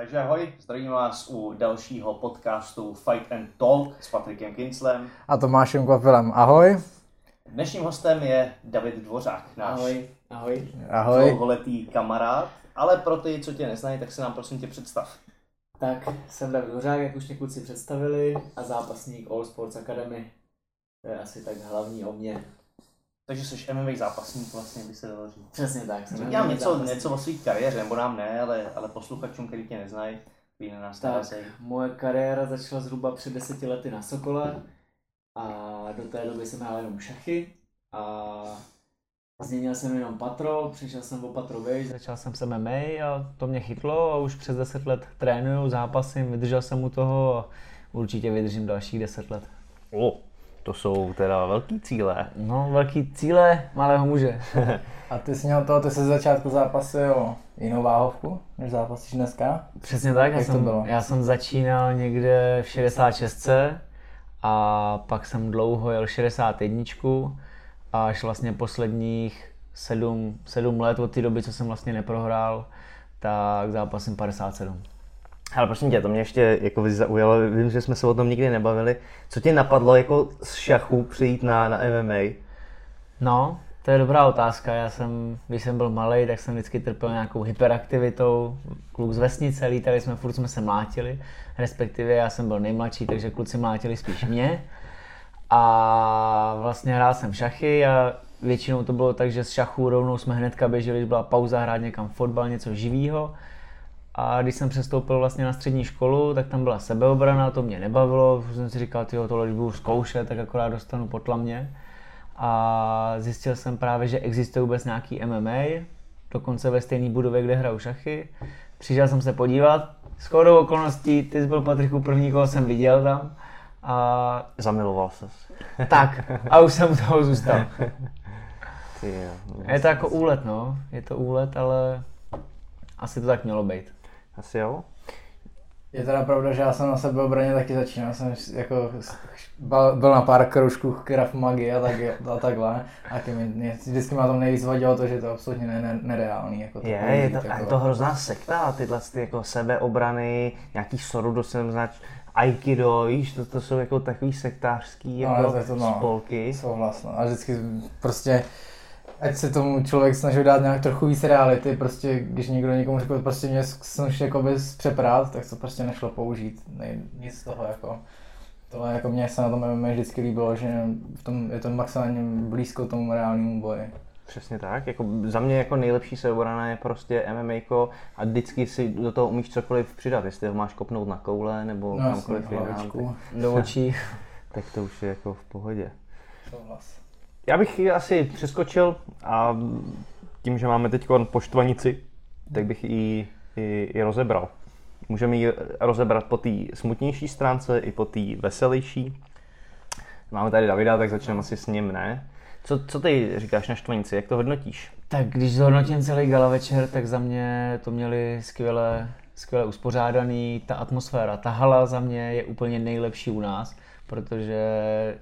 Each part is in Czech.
Takže ahoj, zdravím vás u dalšího podcastu Fight and Talk s Patrikem Kinslem. A Tomášem Kvapilem. Ahoj. Dnešním hostem je David Dvořák, náš Ahoj, ahoj. Ahoj. dlouholetý kamarád. Ale pro ty, co tě neznají, tak se nám prosím tě představ. Tak, jsem David Hořák, jak už mě kluci představili, a zápasník All Sports Academy. To je asi tak hlavní o mě. Takže jsi MMA zápasník vlastně, by se dalo říct. Přesně tak. jsem Říkám MMA něco, zápasník. něco o své kariéře, nebo nám ne, ale, ale posluchačům, který tě neznají, který na nás Tak, moje kariéra začala zhruba před deseti lety na Sokole a do té doby jsem hrál jenom šachy a změnil jsem jenom patro, přišel jsem o patro vejš, začal jsem s MMA a to mě chytlo a už přes 10 let trénuju, zápasím, vydržel jsem u toho a určitě vydržím dalších 10 let. O, to jsou teda velký cíle. No, velký cíle malého muže. A ty jsi měl to, ty jsi začátku zápasil jinou váhovku, než zápasíš dneska? Přesně tak, já Jak to jsem, bylo? já jsem začínal někde v 66 a pak jsem dlouho jel 61 a až vlastně posledních 7, 7 let od té doby, co jsem vlastně neprohrál, tak zápasím 57. Ale prosím tě, to mě ještě jako zaujalo, vím, že jsme se o tom nikdy nebavili. Co tě napadlo jako z šachu přijít na, na MMA? No, to je dobrá otázka. Já jsem, když jsem byl malý, tak jsem vždycky trpěl nějakou hyperaktivitou. Kluk z vesnice, lítali jsme, furt jsme se mlátili. Respektive já jsem byl nejmladší, takže kluci mlátili spíš mě. A vlastně hrál jsem šachy a většinou to bylo tak, že z šachů rovnou jsme hnedka běželi, když byla pauza, hrát někam fotbal, něco živého. A když jsem přestoupil vlastně na střední školu, tak tam byla sebeobrana, to mě nebavilo, jsem si říkal, tyjo, tohle když budu zkoušet, tak akorát dostanu potlamě. A zjistil jsem právě, že existuje vůbec nějaký MMA, dokonce ve stejné budově, kde hraju šachy. Přišel jsem se podívat, skoro okolností, ty jsi byl Patriku první, koho jsem viděl tam. A Zamiloval ses. tak, a už jsem u toho zůstal. Ty jo. Je to jako úlet, no, je to úlet, ale asi to tak mělo být. Asi jo? Je teda pravda, že já jsem na sebeobraně taky začínal, jsem jako byl na pár kroužků Krav Magy a, tak, a takhle. A taky mi, mě, vždycky má tam nejvíc vadilo to, že je to absolutně ne, ne, nereálný. Jako to Je, je to, jako, je to hrozná sekta, tyhle ty jako sebeobrany, nějaký sorudo jsem znač, aikido, víš, to, to jsou jako takový sektářský No, jako je to no. spolky. Souhlas, no. A vždycky prostě, ať se tomu člověk snažil dát nějak trochu víc reality, prostě když někdo někomu řekl, prostě mě snaží jako bys přeprát, tak to prostě nešlo použít, ne, nic z toho jako. Tohle jako mě se na tom MMA vždycky líbilo, že v tom je to maximálně blízko tomu reálnému boji. Přesně tak, jako za mě jako nejlepší sebeobrana je prostě MMA a vždycky si do toho umíš cokoliv přidat, jestli ho máš kopnout na koule nebo No kamkoliv jinam, Do očí. tak, tak to už je jako v pohodě. souhlas. Já bych ji asi přeskočil a tím, že máme teď poštvanici, tak bych ji i, i rozebral. Můžeme ji rozebrat po té smutnější stránce i po té veselější. Máme tady Davida, tak začneme asi s ním, ne? Co, co ty říkáš na štvanici, jak to hodnotíš? Tak když zhodnotím celý gala večer, tak za mě to měli skvěle, skvěle uspořádaný, ta atmosféra, ta hala za mě je úplně nejlepší u nás, protože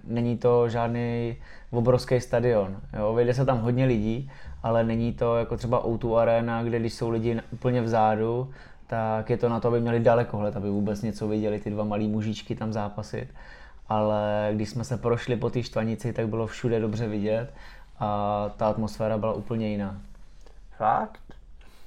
není to žádný obrovský stadion. Jo, vejde se tam hodně lidí, ale není to jako třeba O2 Arena, kde když jsou lidi úplně vzadu, tak je to na to, aby měli dalekohled, aby vůbec něco viděli, ty dva malí mužičky tam zápasit. Ale když jsme se prošli po té štvanici, tak bylo všude dobře vidět a ta atmosféra byla úplně jiná. Fakt?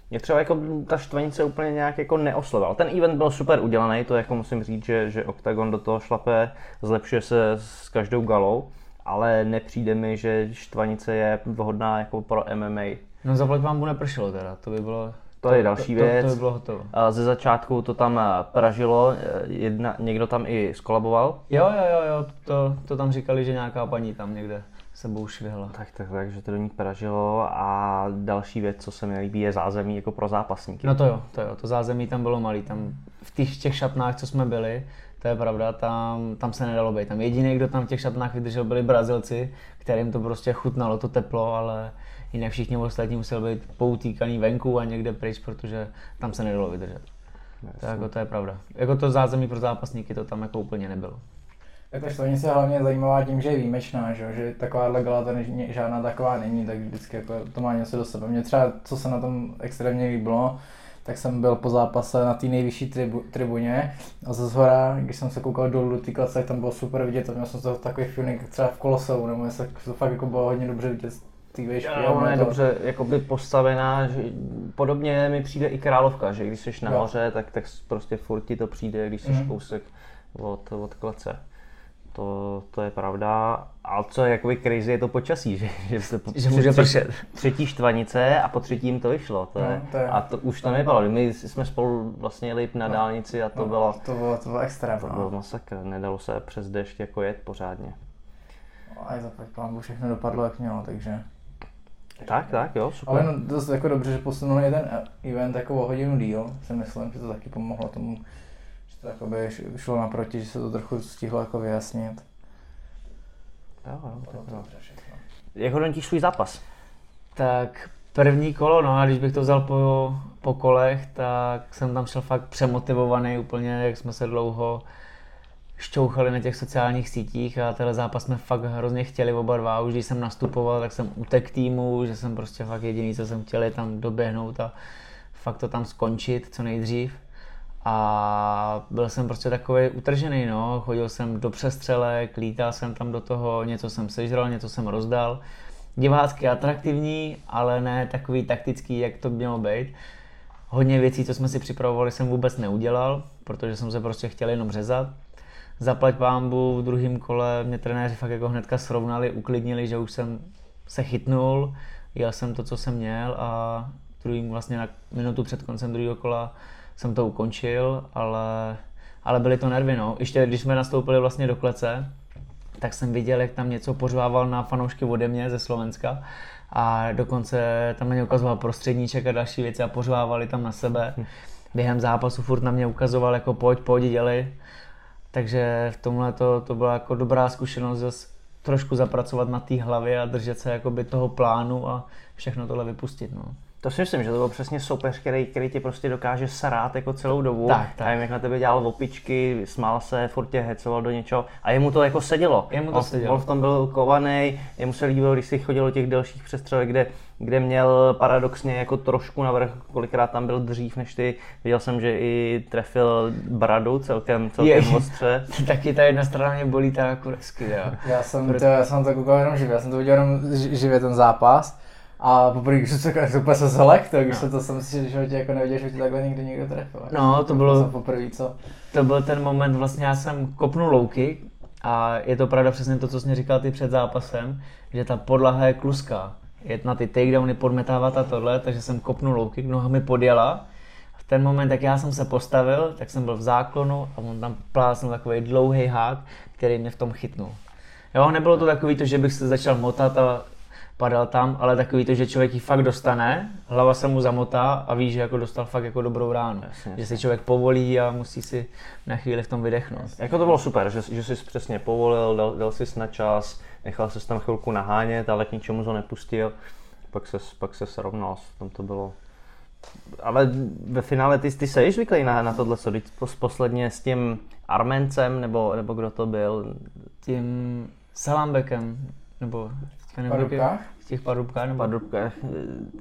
Mě třeba jako ta štvanice úplně nějak jako neoslovila. Ten event byl super udělaný, to jako musím říct, že, že Octagon do toho šlape, zlepšuje se s každou galou, ale nepřijde mi, že štvanice je vhodná jako pro MMA. No zaplať vám nepršelo teda, to by bylo... To je další to, věc. To, to by bylo hotovo. A Ze začátku to tam eh, pražilo, eh, jedna, někdo tam i skolaboval. Jo, jo, jo, jo, to, to tam říkali, že nějaká paní tam někde sebou švihla. Tak, tak, tak, že to do ní pražilo a další věc, co se mi líbí, je zázemí jako pro zápasníky. No to jo, to jo, to zázemí tam bylo malý, tam v těch, těch šatnách, co jsme byli, to je pravda, tam, tam se nedalo být. Tam jediný, kdo tam v těch šatnách vydržel, byli Brazilci, kterým to prostě chutnalo, to teplo, ale jinak všichni ostatní museli být poutýkaný venku a někde pryč, protože tam se nedalo vydržet. To, jako, to je pravda. Jako to zázemí pro zápasníky to tam jako úplně nebylo. Tak ta štvanice je hlavně zajímavá tím, že je výjimečná, že, že taková gala tady žádná taková není, tak vždycky jako to má něco do sebe. Mě třeba, co se na tom extrémně líbilo, tak jsem byl po zápase na té nejvyšší tribu, tribuně a ze zhora, když jsem se koukal dolů do té tak tam bylo super vidět a měl jsem to takový feeling třeba v Koloseu, nebo se to fakt jako bylo hodně dobře vidět té výšky. Jo, ona je to... dobře jakoby postavená, že podobně mi přijde i Královka, že když jsi nahoře, tak, tak prostě furt ti to přijde, když jsi mm. kousek od, od klece. To, to je pravda. Ale co je jakoby crazy, je to počasí, že, že, se že může pršet. Třetí štvanice a po třetím to vyšlo. To je, no, to je, a to už to nebylo. My jsme spolu vlastně jeli na no, dálnici a to no, bylo... To bylo, to bylo extra. To bylo masakr. Nedalo se přes dešť jako jet pořádně. No, a zaplať pán všechno dopadlo jak mělo, takže... Tak, tak, jo, super. Ale no, dost jako dobře, že posunuli jeden event jako o hodinu díl, si myslím, že to taky pomohlo tomu to jakoby šlo naproti, že se to trochu stihlo jako vyjasnit. Jo, jo, to dobře všechno. Jak hodnotíš svůj zápas? Tak první kolo, no a když bych to vzal po, po kolech, tak jsem tam šel fakt přemotivovaný úplně, jak jsme se dlouho šťouchali na těch sociálních sítích a tenhle zápas jsme fakt hrozně chtěli oba dva. Už když jsem nastupoval, tak jsem utek týmu, že jsem prostě fakt jediný, co jsem chtěl, je tam doběhnout a fakt to tam skončit co nejdřív a byl jsem prostě takový utržený, no. Chodil jsem do přestřelek, lítal jsem tam do toho, něco jsem sežral, něco jsem rozdal. Divácky atraktivní, ale ne takový taktický, jak to mělo být. Hodně věcí, co jsme si připravovali, jsem vůbec neudělal, protože jsem se prostě chtěl jenom řezat. Zaplať pámbu v druhém kole mě trenéři fakt jako hnedka srovnali, uklidnili, že už jsem se chytnul, jel jsem to, co jsem měl a druhým vlastně na minutu před koncem druhého kola jsem to ukončil, ale, ale byly to nervy, no. Ještě když jsme nastoupili vlastně do klece, tak jsem viděl, jak tam něco pořvával na fanoušky ode mě ze Slovenska a dokonce tam na ně ukazoval prostředníček a další věci a pořvávali tam na sebe. Během zápasu furt na mě ukazoval jako pojď, pojď, dělej. Takže v tomhle to, to byla jako dobrá zkušenost zase trošku zapracovat na té hlavě a držet se jakoby toho plánu a všechno tohle vypustit. No. To si myslím, že to byl přesně soupeř, který, který tě prostě dokáže srát jako celou dobu. Tak, tak. A jak na tebe dělal opičky, smál se, furt tě hecoval do něčeho. A jemu to jako sedělo. Jemu to on, sedělo. On v tom byl kovaný, jemu se líbilo, když si chodil do těch dalších přestřelek, kde, kde měl paradoxně jako trošku navrh, kolikrát tam byl dřív než ty. Viděl jsem, že i trefil bradu celkem, celkem je, ostře. Taky ta jedna strana mě bolí tak jako jo. Já jsem, to, já jsem to koukal jenom živě, já jsem to viděl jenom živě ten zápas. A poprvé, když jsem to úplně se zlek, to, když no. se to jsem si že tě jako neviděl, že tě takhle někdy někdo trefil. No, to bylo, poprvé, co? To byl ten moment, vlastně já jsem kopnul louky a je to pravda přesně to, co jsi říkal ty před zápasem, že ta podlaha je kluská. Je na ty takedowny podmetávat a tohle, takže jsem kopnul louky, noha mi podjela. V ten moment, jak já jsem se postavil, tak jsem byl v záklonu a on tam plásnul takový dlouhý hák, který mě v tom chytnul. Jo, nebylo to takový to, že bych se začal motat a padal tam, ale takový to, že člověk ji fakt dostane, hlava se mu zamotá a ví, že jako dostal fakt jako dobrou ránu. Jasně, že si člověk povolí a musí si na chvíli v tom vydechnout. Jako to bylo super, že, že jsi přesně povolil, dal, dal jsi na čas, nechal se tam chvilku nahánět, ale k ničemu to nepustil. Pak se, pak se srovnal, tam to bylo ale ve finále ty, ty jsi zvyklý na, na tohle, co posledně s tím Armencem, nebo, nebo kdo to byl? Tím Salambekem, nebo Parubkách? V těch parubkách nebo parubkách.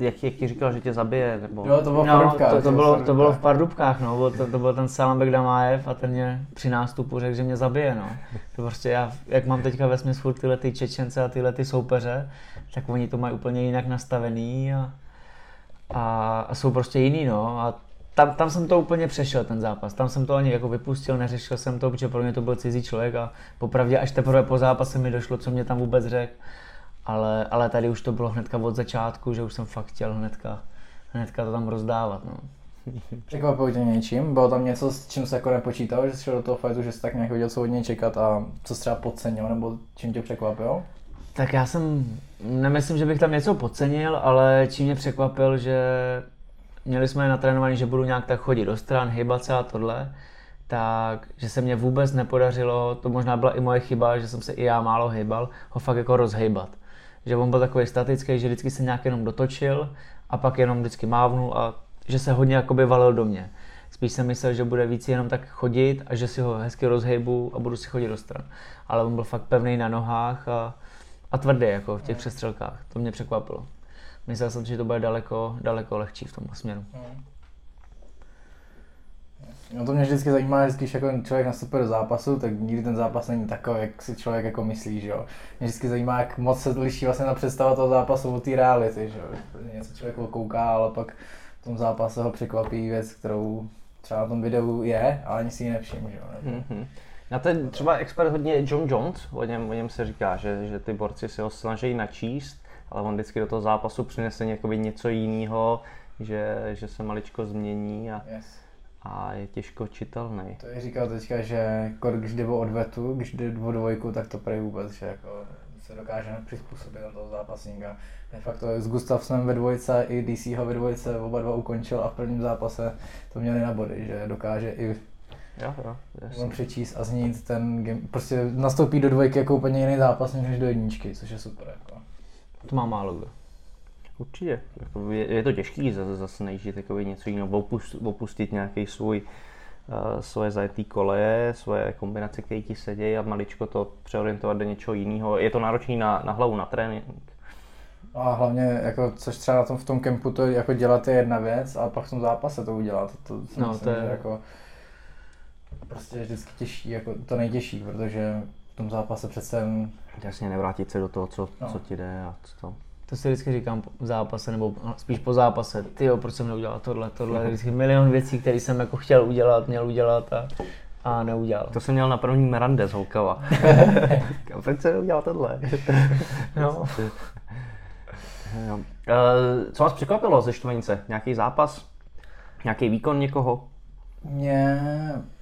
Jak, jak ti říkal, že tě zabije? Nebo... Jo, to bylo v no, to, to, bylo, to bylo v parubkách, no. To, to byl ten Salambek Damájev a ten mě při nástupu řekl, že mě zabije, no. To prostě já, jak mám teďka ve smyslu furt tyhle ty Čečence a tyhle ty soupeře, tak oni to mají úplně jinak nastavený a, a, a jsou prostě jiný, no. A tam, tam jsem to úplně přešel, ten zápas. Tam jsem to ani jako vypustil, neřešil jsem to, protože pro mě to byl cizí člověk a popravdě až teprve po zápase mi došlo, co mě tam vůbec řekl ale, ale tady už to bylo hnedka od začátku, že už jsem fakt chtěl hnedka, hnedka to tam rozdávat. No. Překvapilo tě něčím? Bylo tam něco, s čím se jako nepočítal, že jsi šel do toho fightu, že jsi tak nějak věděl, co od něj čekat a co jsi třeba podcenil, nebo čím tě překvapil? Tak já jsem, nemyslím, že bych tam něco podcenil, ale čím mě překvapil, že měli jsme natrénovaný, že budu nějak tak chodit do stran, hýbat se a tohle, tak že se mě vůbec nepodařilo, to možná byla i moje chyba, že jsem se i já málo hýbal, ho fakt jako rozhejbat že on byl takový statický, že vždycky se nějak jenom dotočil a pak jenom vždycky mávnul a že se hodně jakoby valil do mě. Spíš jsem myslel, že bude víc jenom tak chodit a že si ho hezky rozhejbu a budu si chodit do stran. Ale on byl fakt pevný na nohách a, a tvrdý jako v těch přestřelkách. To mě překvapilo. Myslel jsem, že to bude daleko, daleko lehčí v tom směru. No to mě vždycky zajímá, že když jako člověk nastupuje do zápasu, tak nikdy ten zápas není takový, jak si člověk jako myslí, že jo. Mě vždycky zajímá, jak moc se liší vlastně na představa toho zápasu od té reality, že jo. Něco člověk kouká, ale pak v tom zápase ho překvapí věc, kterou třeba na tom videu je, ale ani si ji nevšiml, že jo. Mm-hmm. Na ten třeba expert hodně John Jones, o něm, o něm se říká, že, že ty borci si ho snaží načíst, ale on vždycky do toho zápasu přinese něco jiného, že, že se maličko změní a, Yes. A je těžko čitelný. To je říkal teďka, že kor, když jde o odvetu, když jde o dvojku, tak to prej vůbec, že jako se dokáže přizpůsobit na toho zápasníka. De facto s Gustavsem ve dvojce i DC ho ve dvojce oba dva ukončil a v prvním zápase to měli na body, že dokáže i Jo, jo, on přečíst a změnit ten game, prostě nastoupí do dvojky jako úplně jiný zápasník než do jedničky, což je super. Jako. To má málo kdo. Určitě. Jako je, je, to těžký zase, zase nejít něco jiného, opust, opustit nějaký svůj uh, svoje zajetý koleje, svoje kombinace, které ti sedějí a maličko to přeorientovat do něčeho jiného. Je to náročný na, na hlavu, na trénink. A hlavně, jako, což třeba na tom, v tom kempu to jako dělat je jedna věc, ale pak v tom zápase to udělat. To, si No, myslím, to je- že jako, prostě je vždycky těžší, jako to nejtěžší, protože v tom zápase přece Jasně nevrátit se do toho, co, No. co ti jde a co to. To si vždycky říkám v zápase, nebo spíš po zápase, ty jo, proč jsem neudělal tohle, tohle, vždycky milion věcí, které jsem jako chtěl udělat, měl udělat a, a neudělal. To jsem měl na první Merande z Holkava. Proč se neudělal tohle? No. Jo. Eh, Co vás překvapilo ze Štvanice? Nějaký zápas? Nějaký výkon někoho? mě,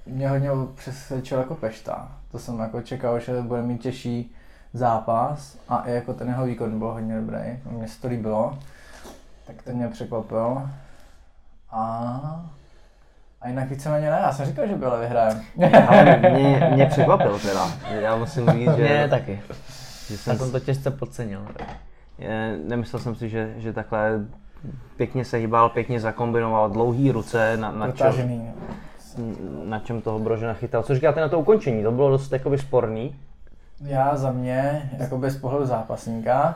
mě hodně přesvědčil jako Pešta. To jsem jako čekal, že bude mít těžší zápas a i jako ten jeho výkon byl hodně dobrý. Mně se to líbilo, tak ten mě překvapil. A, a jinak víceméně ne, já jsem říkal, že byla vyhrajem. Ale mě, mě překvapil teda. Já musím říct, že, Mě taky. že Já jsem, jsem to těžce podcenil. je, nemyslel jsem si, že, že takhle pěkně se hýbal, pěkně zakombinoval dlouhý ruce, na, na, čem, Protažený. na čem toho Brožena chytal. Co říkáte na to ukončení? To bylo dost jakoby sporný. Já za mě, jako bez pohledu zápasníka,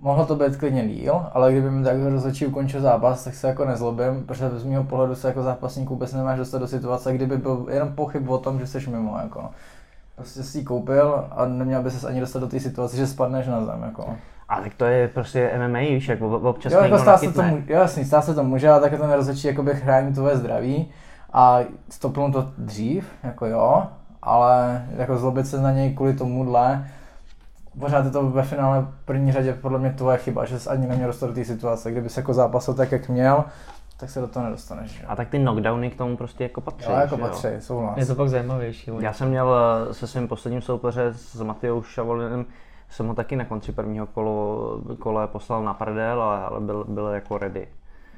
mohlo to být klidně díl, ale kdyby mi takhle rozhodčí ukončil zápas, tak se jako nezlobím, protože z mého pohledu se jako zápasník vůbec nemáš dostat do situace, kdyby byl jenom pochyb o tom, že jsi mimo. Jako. Prostě si ji koupil a neměl by se ani dostat do té situace, že spadneš na zem. Jako. A tak to je prostě MMA, víš, jak ob- občas Jo, jako stát se to může, jo, jasný, stát se to může, ale také ten rozhodčí jakoby chrání tvoje zdraví a stopnul to dřív, jako jo, ale jako zlobit se na něj kvůli tomuhle, pořád je to ve finále v první řadě podle mě tvoje chyba, že jsi ani neměl dostat do té situace. Kdyby se jako zápasil tak, jak měl, tak se do toho nedostaneš. Že? A tak ty knockdowny k tomu prostě jako patří. Jo, jako jo? patří, souhlas. Je to pak zajímavější. Já jsem měl eh, se svým posledním soupeře s Matejou Šavolinem, jsem ho taky na konci prvního kolo, kole poslal na prdel, ale, ale byl, byl jako ready.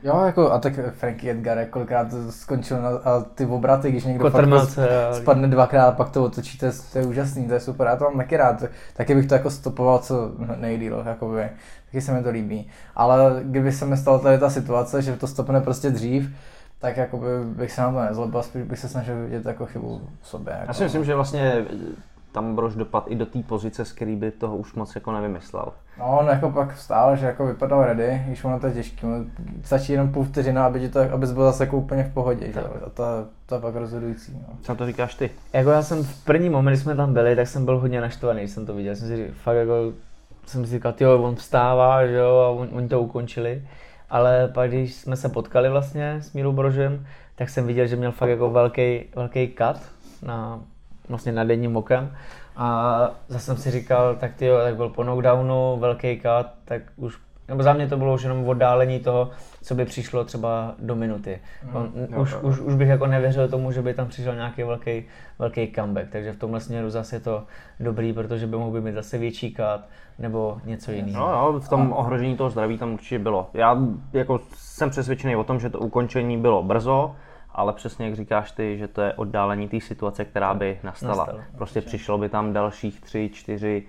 Jo, jako, a tak Frankie Edgar jak kolikrát skončil na, a ty obraty, když někdo fakt Kotrmelce. a- spadne dvakrát a pak to otočíte, to je úžasný, to je super, já to mám taky rád. Taky bych to jako stopoval co nejdýl, jakoby. taky se mi to líbí. Ale kdyby se mi stala tady ta situace, že to stopne prostě dřív, tak jakoby bych se na to nezlobil, spíš bych se snažil vidět jako chybu v sobě. Jako. Já si myslím, že vlastně tam Brož dopad i do té pozice, z který by toho už moc jako nevymyslel. No, on jako pak vstál, že jako vypadal ready, když ono to je těžké. Stačí jenom půl vteřina, aby to, abys byl zase jako úplně v pohodě, že? A to, to je pak rozhodující. No. Co na to říkáš ty? Jako já jsem v první moment, když jsme tam byli, tak jsem byl hodně naštvaný, když jsem to viděl. Jsem si říkal, fakt jako, jsem si říkal, jo, on vstává, že jo, a on, oni to ukončili. Ale pak, když jsme se potkali vlastně s Mírou Brožem, tak jsem viděl, že měl fakt jako velký, velký cut na, vlastně nad jedním okem. A zase jsem si říkal, tak ty tak byl po knockdownu, velký cut, tak už nebo za mě to bylo už jenom oddálení toho, co by přišlo třeba do minuty. On, jo, už, jo. už, už bych jako nevěřil tomu, že by tam přišel nějaký velký, velký comeback, takže v tomhle směru zase je to dobrý, protože by mohl mít zase větší cut nebo něco jiného. No, no, v tom ohrožení toho zdraví tam určitě bylo. Já jako jsem přesvědčený o tom, že to ukončení bylo brzo, ale přesně jak říkáš ty, že to je oddálení té situace, která by nastala. Nastala, prostě přišlo by tam dalších tři, čtyři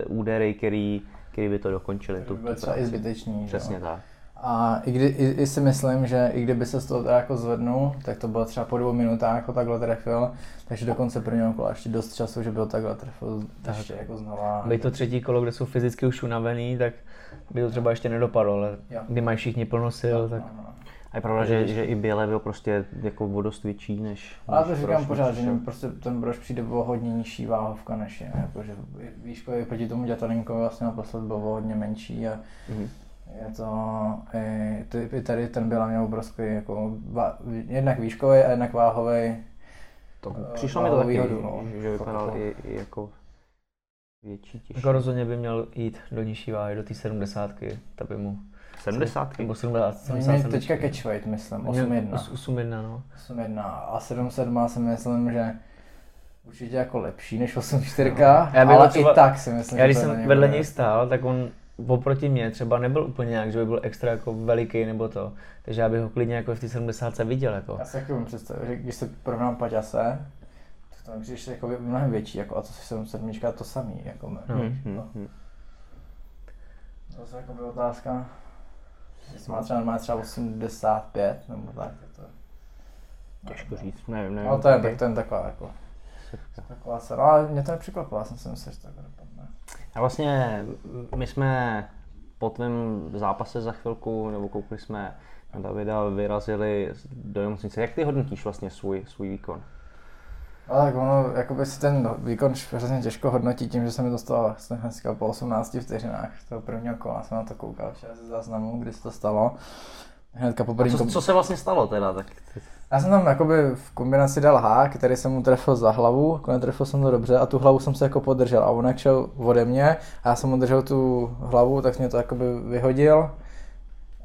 e, údery, který, který by to dokončili. Tu, To bylo tu třeba i zbytečný. že jo. Přesně tak. A i, kdy, i, i, si myslím, že i kdyby se z toho teda jako zvednul, tak to bylo třeba po dvou minutách jako takhle trefil, takže do konce prvního kola ještě dost času, že byl takhle trefil ještě jako znova. By to třetí kolo, kde jsou fyzicky už unavený, tak by to třeba ještě nedopadlo, ale Jo. kdy mají všichni plno sil, tak No, no. A je pravda, že, že i Bělé byl prostě jako o dost větší než... Ale než to říkám Brož, pořád, že prostě ten brož přijde o hodně nižší váhovka než je. Jako, že výškově proti tomu dětalinkovi vlastně naposled byl o hodně menší a Mhm. je to, i, ty, i tady ten byl měl obrovský, jako, va, jednak výškový a jednak váhový. To, eh, přišlo mi to taky, výhodu, no. že, vypadal Fakt i, i jako větší, těžší. Jako rozhodně by měl jít do nižší váhy, do té 70. Ta by mu... 70. Nebo 70, Oni 70 měli teďka catchweight, myslím, 8-1. 8-1, no. 8-1 a 7-7 si myslím, že určitě jako lepší než 8-4, Já bych ale třeba- i tak si myslím, Já že když to jsem vedle něj stál, tak on oproti mě třeba nebyl úplně nějak, že by byl extra jako veliký nebo to. Takže já bych ho klidně jako v té 70 viděl jako. Já si taky umím představit, že když se porovnám Paťase, tak to mi přijde jako mnohem větší, jako, a to si 7 to samý. Jako, no. No. Hmm, hmm, hmm. To je jako by otázka. Jestli má třeba normálně třeba 85 nebo tak, to Těžko říct, nevím, nevím. No to je, tak to je taková jako, taková cena, ale mě to nepřekvapilo, já jsem si myslel, že to dopadne. A vlastně my jsme po tvém zápase za chvilku, nebo koukli jsme na Davida, vyrazili do nemocnice. Jak ty hodnotíš vlastně svůj, svůj výkon? Ale tak ono, jakoby si ten výkon hrozně těžko hodnotí tím, že se mi dostalo vlastně dneska po 18 vteřinách toho prvního kola, jsem na to koukal včera ze záznamu, kdy se to stalo. Hnedka po prvním co, co se vlastně stalo teda? Tak, Já jsem tam jakoby v kombinaci dal hák, který jsem mu trefil za hlavu, jako netrefil jsem to dobře a tu hlavu jsem se jako podržel a on jak šel ode mě a já jsem mu držel tu hlavu, tak mě to jakoby vyhodil.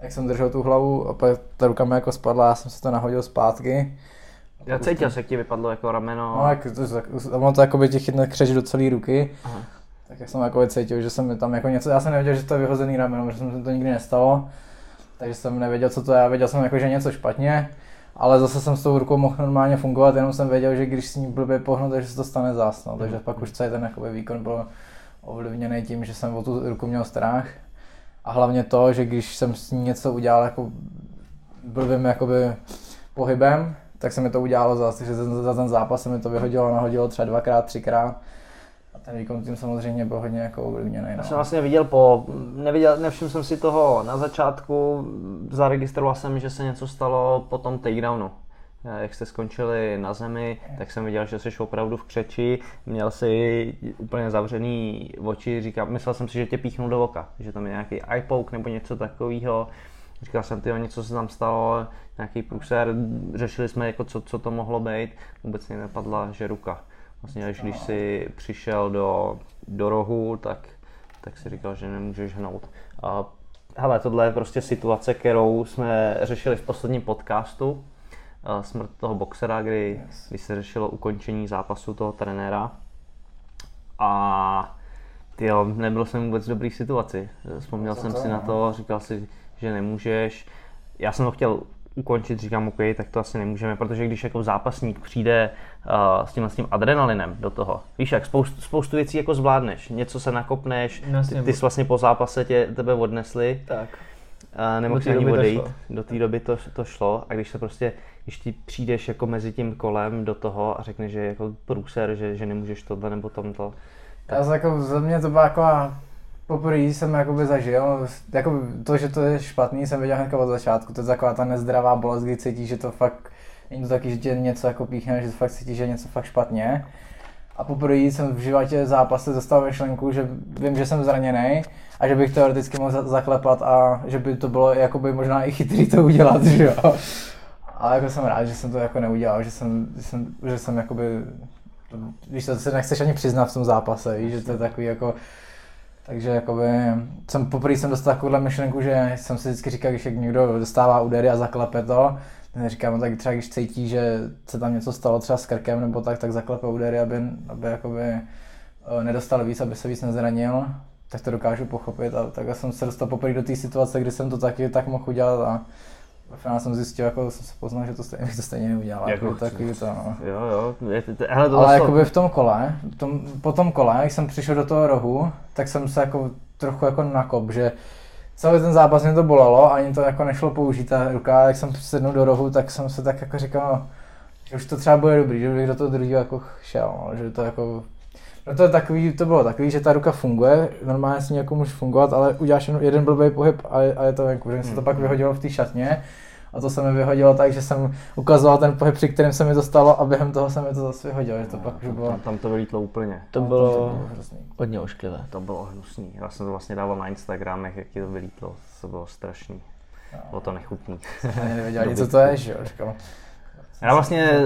Jak jsem držel tu hlavu a pak ta ruka mi jako spadla, já jsem se to nahodil zpátky. Já cítil se, jak ti vypadlo jako rameno. No, jak to, ono to jakoby ti chytne křeč do celé ruky. Aha. Tak jak jsem jako cítil, že jsem tam jako něco, já jsem nevěděl, že to je vyhozený rameno, protože jsem to nikdy nestalo. Takže jsem nevěděl, co to je, já věděl jsem jako, že něco špatně. Ale zase jsem s tou rukou mohl normálně fungovat, jenom jsem věděl, že když s ní blbě pohnu, takže se to stane zás. No. Takže pak už celý ten jakoby, výkon byl ovlivněný tím, že jsem o tu ruku měl strach. A hlavně to, že když jsem s ní něco udělal jako blbým jakoby pohybem, tak se mi to udělalo zase, že za, za ten zápas se mi to vyhodilo, nahodilo třeba dvakrát, třikrát. A ten výkon tím samozřejmě byl hodně jako ovlivněný. Já No. jsem vlastně viděl po, neviděl, nevšiml jsem si toho na začátku, zaregistroval jsem, že se něco stalo po tom takedownu. Eh, Jak jste skončili na zemi, tak jsem viděl, že jsi opravdu v křeči, měl si úplně zavřený oči, říkal, myslel jsem si, že tě píchnul do oka, že tam je nějaký eye poke nebo něco takového. Říkal jsem, ty něco se tam stalo, nějaký průser, řešili jsme, jako co, co to mohlo být, vůbec mě nepadla, že ruka. Vlastně až když jsi přišel do, do rohu, tak, tak si říkal, že nemůžeš hnout. A hele, tohle je prostě situace, kterou jsme řešili v posledním podcastu. Smrt toho boxera, kdy, kdy se řešilo ukončení zápasu toho trenéra. A jo, nebyl jsem vůbec v dobrý situaci. Vzpomněl jsem si na to, říkal si, že nemůžeš. Já jsem to chtěl ukončit, říkám, OK, tak to asi nemůžeme, protože když jako zápasník přijde uh, s tím, s tím adrenalinem do toho, víš jak, spoustu, spoustu věcí jako zvládneš, něco se nakopneš, Jasně. ty, ty jsi vlastně po zápase tě, tebe odnesli, Tak. a nemohl Do té si ani doby to odejít. šlo. Do té doby to, to šlo a když se prostě, když ti přijdeš jako mezi tím kolem do toho a řekneš, že je jako průser, že, že nemůžeš tohle nebo tomto, Já jsem jako, za mě to byla taková, poprvé jsem jakoby zažil, jako to, že to je špatný, jsem věděl hnedka od začátku, to je taková ta nezdravá bolest, kdy cítíš, že to fakt, není to taky, že tě něco jako píchne, že fakt cítíš, že je něco fakt špatně. A poprvé jsem v životě zápase dostal myšlenku, že vím, že jsem zraněný a že bych teoreticky mohl za- zaklepat a že by to bylo jakoby možná i chytrý to udělat, že jo. Ale jako jsem rád, že jsem to jako neudělal, že jsem, že jsem, že jsem jakoby, víš, to se nechceš ani přiznat v tom zápase, víš, že to je takový jako, takže jakoby, jsem poprvé jsem dostal takovouhle myšlenku, že jsem si vždycky říkal, když někdo dostává údery a zaklepe to, říkám, tak třeba když cítí, že se tam něco stalo třeba s krkem nebo tak, tak zaklepe údery, aby, aby jakoby eh, nedostal víc, aby se víc nezranil, tak to dokážu pochopit a tak jsem se dostal poprvé do té situace, kdy jsem to taky tak mohl udělat a ve finále jsem zjistil, jako jsem se poznal, že to stejně, to stejně neudělal. Jako Jako, takový to, no. jo jo, hele, to Ale zase- jakoby v tom kole, v tom, po tom kole, když jsem přišel do toho rohu, tak jsem se jako trochu jako nakop, že celý ten zápas mě to bolelo, ani to jako nešlo použít ta ruka, jak jsem sednul do rohu, tak jsem se tak jako říkal, no, že už to třeba bude dobrý, že bych do toho druhého jako šel, no, že to jako No to, je takový, to bylo takový, že ta ruka funguje, normálně s ní jako může fungovat, ale uděláš jenom jeden blbý pohyb a, je- a je to venku, že se to pak vyhodilo v té šatně. A to se mi vyhodilo tak, že jsem ukazoval ten pohyb, při kterém se mi to stalo a během toho se mi to zase vyhodilo, že to pak už bylo... Tam, tam to vylítlo úplně. To no, bylo to bylo hrozný. hodně ošklivé. To bylo hnusný. Já jsem to vlastně dával na Instagramech, jak ti to vylítlo. To bylo strašný. Bylo to nechutný. Ani nevěděl ani, co to je, že jo, říkal. Já vlastně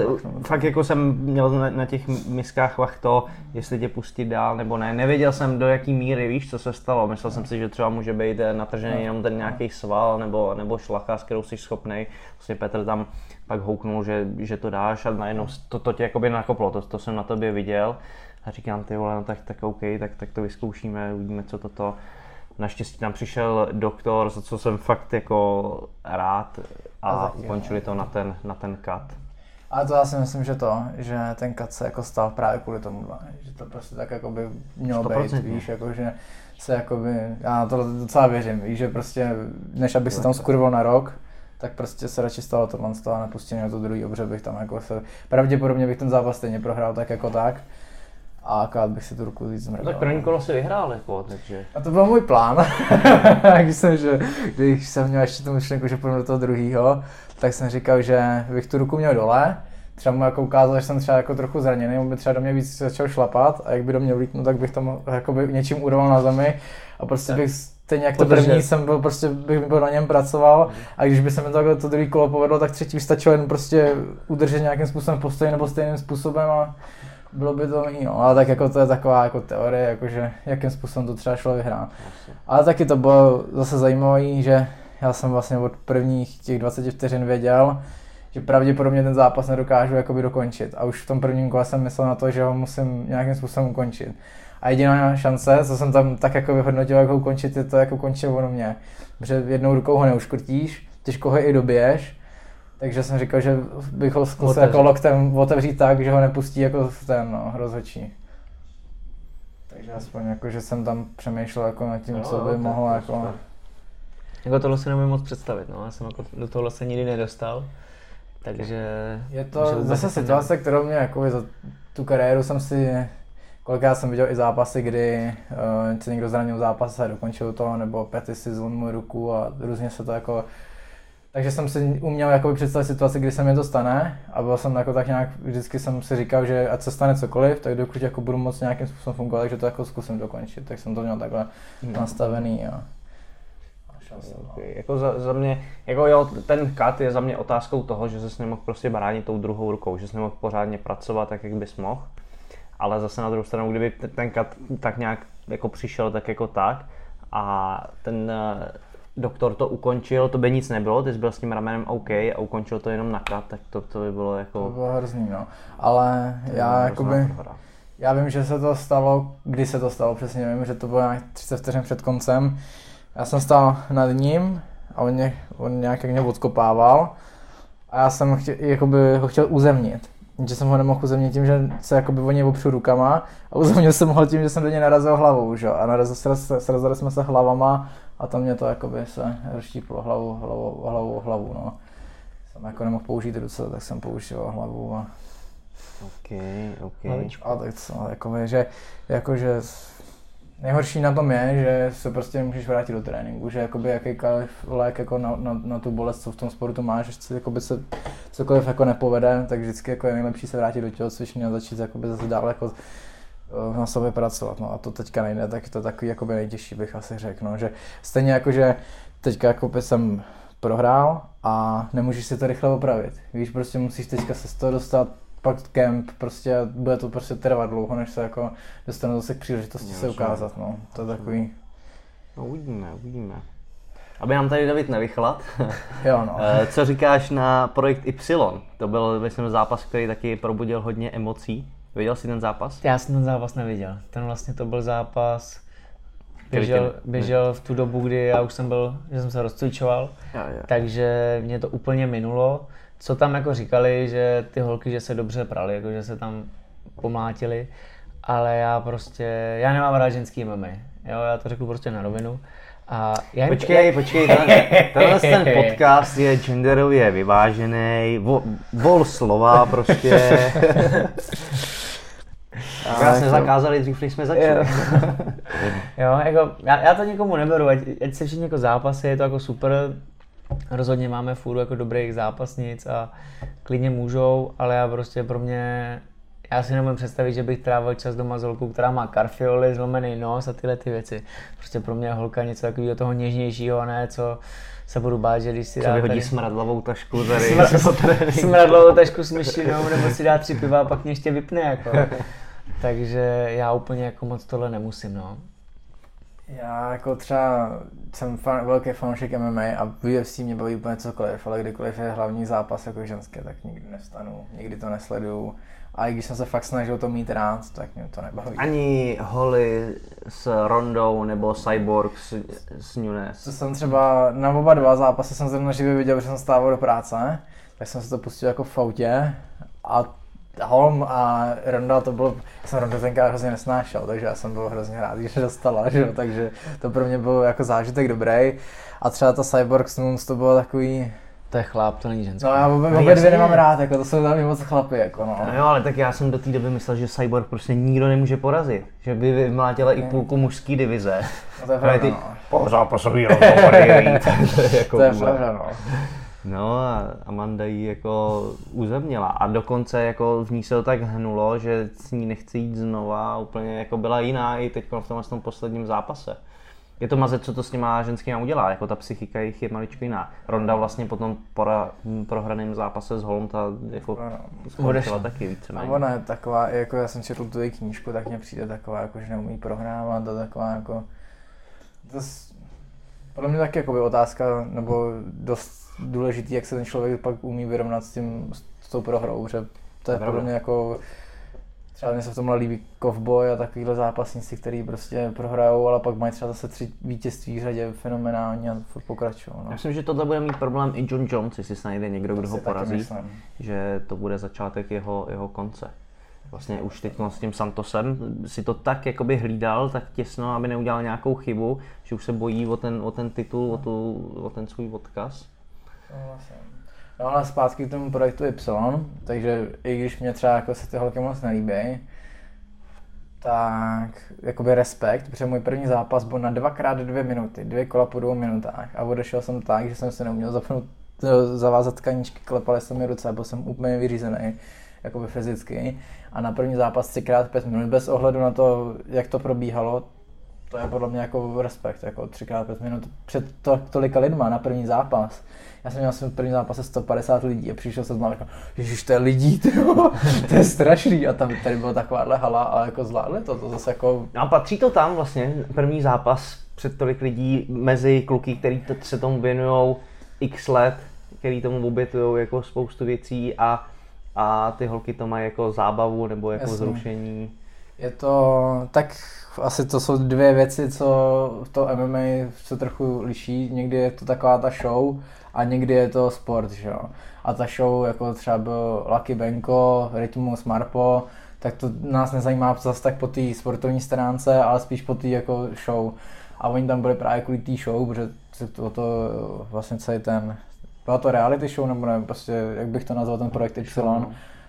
fakt jako jsem měl na, na těch miskách vach to, jestli tě pustit dál nebo ne. Nevěděl jsem do jaký míry, víš, co se stalo. Myslel jsem si, že třeba může být eh, natržený jenom ten nějaký sval nebo, nebo šlacha, s kterou jsi schopný. Vlastně Petr tam pak houknul, že, že to dáš a najednou to, to tě jakoby nakoplo, to, to jsem na tobě viděl. A říkám, ty vole, no tak, tak OK, tak, tak to vyzkoušíme, uvidíme, co toto. Naštěstí tam přišel doktor, za co jsem fakt jako rád a, ukončili to na ten, na ten cut. Ale to já si myslím, že to, že ten kat se jako stal právě kvůli tomu, že to prostě tak jako by mělo být, 100%. víš, jako že se jakoby, já na to docela věřím, víš, že prostě, než abych se tam skurval na rok, tak prostě se radši stalo tohle z toho a nepustil mě to druhý, protože bych tam jako se, pravděpodobně bych ten zápas stejně prohrál tak jako tak a akorát bych si tu ruku víc zmrdal. Tak první kolo si vyhrál, jako, takže... A to byl můj plán, když jsem, že, když jsem měl ještě tu myšlenku, že půjdu do toho druhého, tak jsem říkal, že bych tu ruku měl dole, třeba mu jako ukázal, že jsem třeba jako trochu zraněný, on by třeba do mě víc začal šlapat a jak by do mě vlítnul, tak bych tam jakoby něčím urval na zemi a prostě bych stejně jak to Podržel. první jsem byl, prostě bych byl na něm pracoval a když by se mi to, to druhý kolo povedlo, tak třetí už stačilo jen prostě udržet nějakým způsobem postoj nebo stejným způsobem a bylo by to jiný, no. ale tak jako to je taková jako teorie, jakože jakým způsobem to třeba šlo vyhrát. Ale taky to bylo zase zajímavé, že já jsem vlastně od prvních těch 20 vteřin věděl, že pravděpodobně ten zápas nedokážu jakoby dokončit. A už v tom prvním kole jsem myslel na to, že ho musím nějakým způsobem ukončit. A jediná šance, co jsem tam tak jako vyhodnotil, jak ho ukončit, je to, jak ukončil ono mě. Protože jednou rukou ho neuškrtíš, těžko ho i dobiješ, takže jsem říkal, že bych ho zkusil Otevřít. jako loktem otevřít tak, že ho nepustí jako v ten no, rozhodčí. Takže aspoň jako, že jsem tam přemýšlel jako nad tím, Jo, co by tak mohlo jako... super. Jako tohle si nemůžu moc představit, no. Já jsem jako do tohle se nikdy nedostal. Takže... Je to zase situace, kterou mě jako za tu kariéru jsem si, kolikrát jsem viděl i zápasy, kdy uh, se někdo zranil v zápase a dokončil to, nebo Petty si zlomil ruku a různě se to jako takže jsem si uměl jakoby představit situaci, kdy se mi to stane a byl jsem jako tak nějak, vždycky jsem si říkal, že ať se stane cokoliv, tak dokud jako budu moc nějakým způsobem fungovat, takže to jako zkusím dokončit, tak jsem to měl takhle nastavený a, šel jsem, no. Okay. Jako za, za, mě, jako jo, ten cut je za mě otázkou toho, že jsi nemohl prostě bránit tou druhou rukou, že jsi nemohl pořádně pracovat tak, jak bys mohl. Ale zase na druhou stranu, kdyby ten cut tak nějak jako přišel tak jako tak a ten eh, doktor to ukončil, to by nic nebylo, ty jsi byl s tím ramenem OK a ukončil to jenom na cut, tak to, to by bylo To jako... bylo hrozný, no. Ale to já jakoby, prohra. Já vím, že se to stalo, kdy se to stalo, přesně vím, že to bylo nějak 30 vteřin před koncem. Já jsem stál nad ním a on, mě, on nějak jak mě odkopával a já jsem chtěl, jakoby, ho chtěl uzemnit. Že jsem ho nemohl uzemnit tím, že se jakoby o něj opřu rukama a uzemnil jsem ho tím, že jsem do něj narazil hlavou, že? jo. A narazil se, srazili jsme se hlavama a tam mě to jakoby se rozštíplo hlavu, hlavu, hlavu, hlavu, no. Jsem jako nemohl použít ruce, tak jsem použil hlavu a OK, OK. A tak co, jako, že, jako, že nejhorší na tom je, že se prostě nemůžeš vrátit do tréninku, že jakoby jakýkoliv lék jako na, na, na, tu bolest, co v tom sportu máš, že se, jakoby se cokoliv jako nepovede, tak vždycky jako je nejlepší se vrátit do tělocvičny a začít jakoby zase dál jako eh, na sobě pracovat, no a to teďka nejde, tak to je takový jakoby nejtěžší bych asi řekl, no, že stejně jako, že teďka jako jsem prohrál a nemůžeš si to rychle opravit, víš, prostě musíš teďka se z toho dostat, pak kemp, prostě bude to prostě trvat dlouho, než se jako dostane zase k příležitosti se ukázat, no, to je takový, No uvidíme, uvidíme. Aby nám tady David nevychlad, jo no. Eh, co říkáš na projekt Y? To byl, myslím, zápas, který taky probudil hodně emocí. Viděl jsi ten zápas? Já jsem ten zápas neviděl. Ten vlastně to byl zápas, Který běžel, běžel v tu dobu, kdy já už jsem byl, že jsem se rozcvičoval, Jo, jo. takže mě to úplně minulo. Co tam jako říkali, že ty holky, že se dobře prali, jako že se tam pomlátili, ale já prostě, já nemám rád ženský MMA, jo, já to řeknu prostě na rovinu. A já jim, Počkej, počkej, tenhle, tenhle ten podcast je genderově vyvážený, vo, vol slova prostě. Nás nezakázali dřív, než jsme začali. Jo, jako, já, já to nikomu neberu, ať, ať se všichni jako zápasy, je to jako super, rozhodně máme fůru jako dobrých zápasnic a klidně můžou, ale já prostě pro mě, já si nemůžu představit, že bych trávil čas doma s holkou, která má karfioly, zlomený nos a tyhle ty věci. Prostě pro mě je holka něco takového toho něžnějšího, a ne co se budu bát, že když si Co dá vyhodí tady smradlavou tašku tady. smradlovou tašku s myšinou, nebo si dá tři piva a pak mě ještě vypne. Jako. Takže já úplně jako moc tohle nemusím. No. Já jako třeba jsem fan, velký fanoušek MMA a UFC mě baví úplně cokoliv, ale kdykoliv je hlavní zápas jako ženské, tak nikdy nevstanu, nikdy to nesleduju. A i když jsem se fakt snažil to mít rád, tak mě to nebaví. Ani Holly s Rondou nebo Cyborg s, s Nunes. To jsem třeba na oba dva zápasy jsem zrovna živě viděl, protože jsem stával do práce, tak jsem se to pustil jako v autě a Holm a Ronda to bylo, já jsem Ronda tenkrát hrozně nesnášel, takže já jsem byl hrozně rád, že dostala, že jo, takže to pro mě byl jako zážitek dobrý. A třeba ta Cyborg Snoons to bylo takový, To je chlap, to není ženský. no já obě, No obě dvě nemám rád, jako to jsou tam moc chlapy, jako no. No jo, ale tak já jsem do té doby myslel, že Cyborg prostě nikdo nemůže porazit. Že by vymlátila i půlku mužské divize. No to je pravda, ty no. pozápasový rozhovory. to je jako To je úlet. pravda, no. No a Amanda ji jako uzemnila a dokonce jako v ní se to tak hnulo, že s ní nechce jít znova, úplně jako byla jiná i teď v tomhle tom posledním zápase. Je to mazec, co to s těma ženskýma udělá, jako ta psychika jich je maličko jiná. Ronda vlastně po tom pora, prohraném zápase s Holm, ta jako skončila taky víceméně. ona je taková, jako já jsem četl tu její knížku, tak mně přijde taková, jako, že neumí prohrávat a taková jako, to podle mě taky jako by otázka, nebo dost důležitý, jak se ten člověk pak umí vyrovnat s tím, s tou prohrou, že to je podle mě jako, třeba mně se v tomhle líbí kovboj a takovýhle zápasníci, který prostě prohrajou, ale pak mají třeba zase tři vítězství v řadě fenomenální a furt pokračují. No. Já myslím, že tohle bude mít problém i John Jones, jestli se najde někdo, kdo ho porazí, myslím. že to bude začátek jeho, jeho konce. Vlastně už teď s tím Santosem si to tak jakoby hlídal, tak těsno, aby neudělal nějakou chybu, že už se bojí o ten, o ten titul, o, tu, o ten svůj odkaz. No ale zpátky k tomu projektu Y, takže i když mě třeba jako se ty holky moc nelíbí, tak jakoby respekt, protože můj první zápas byl na dvakrát dvě minuty, dvě kola po dvou minutách. A odešel jsem tak, že jsem se neuměl zapnout, eh, zavázat tkaníčky, klepaly se mi ruce, byl jsem úplně vyřízený, jakoby fyzicky. A na první zápas třikrát pět minut bez ohledu na to, jak to probíhalo, to je podle mě jako respekt, jako třikrát pět minut před to, tolika lidma na první zápas. Já jsem měl svůj první zápase 150 lidí a přišel jsem tam jako, ježiš, to je lidí, ty jo, to je strašný. A tam tady byla takováhle hala a jako zvládli to, to zase jako, No a patří to tam vlastně, první zápas před tolik lidí mezi kluky, kteří t- se tomu věnují x let, který tomu obětují jako spoustu věcí a, a ty holky to mají jako zábavu nebo jako Jasně. zrušení. je to, tak asi to jsou dvě věci, co to MMA se trochu liší. Někdy je to taková ta show a někdy je to sport, že jo. A ta show, jako třeba byl Lucky Benko, Rytmus, Marpo, tak to nás nezajímá zase tak po té sportovní stránce, ale spíš po té jako show. A oni tam byli právě kvůli té show, protože to, to vlastně celý ten, byla to reality show, nebo nevím, prostě, jak bych to nazval, ten projekt Y,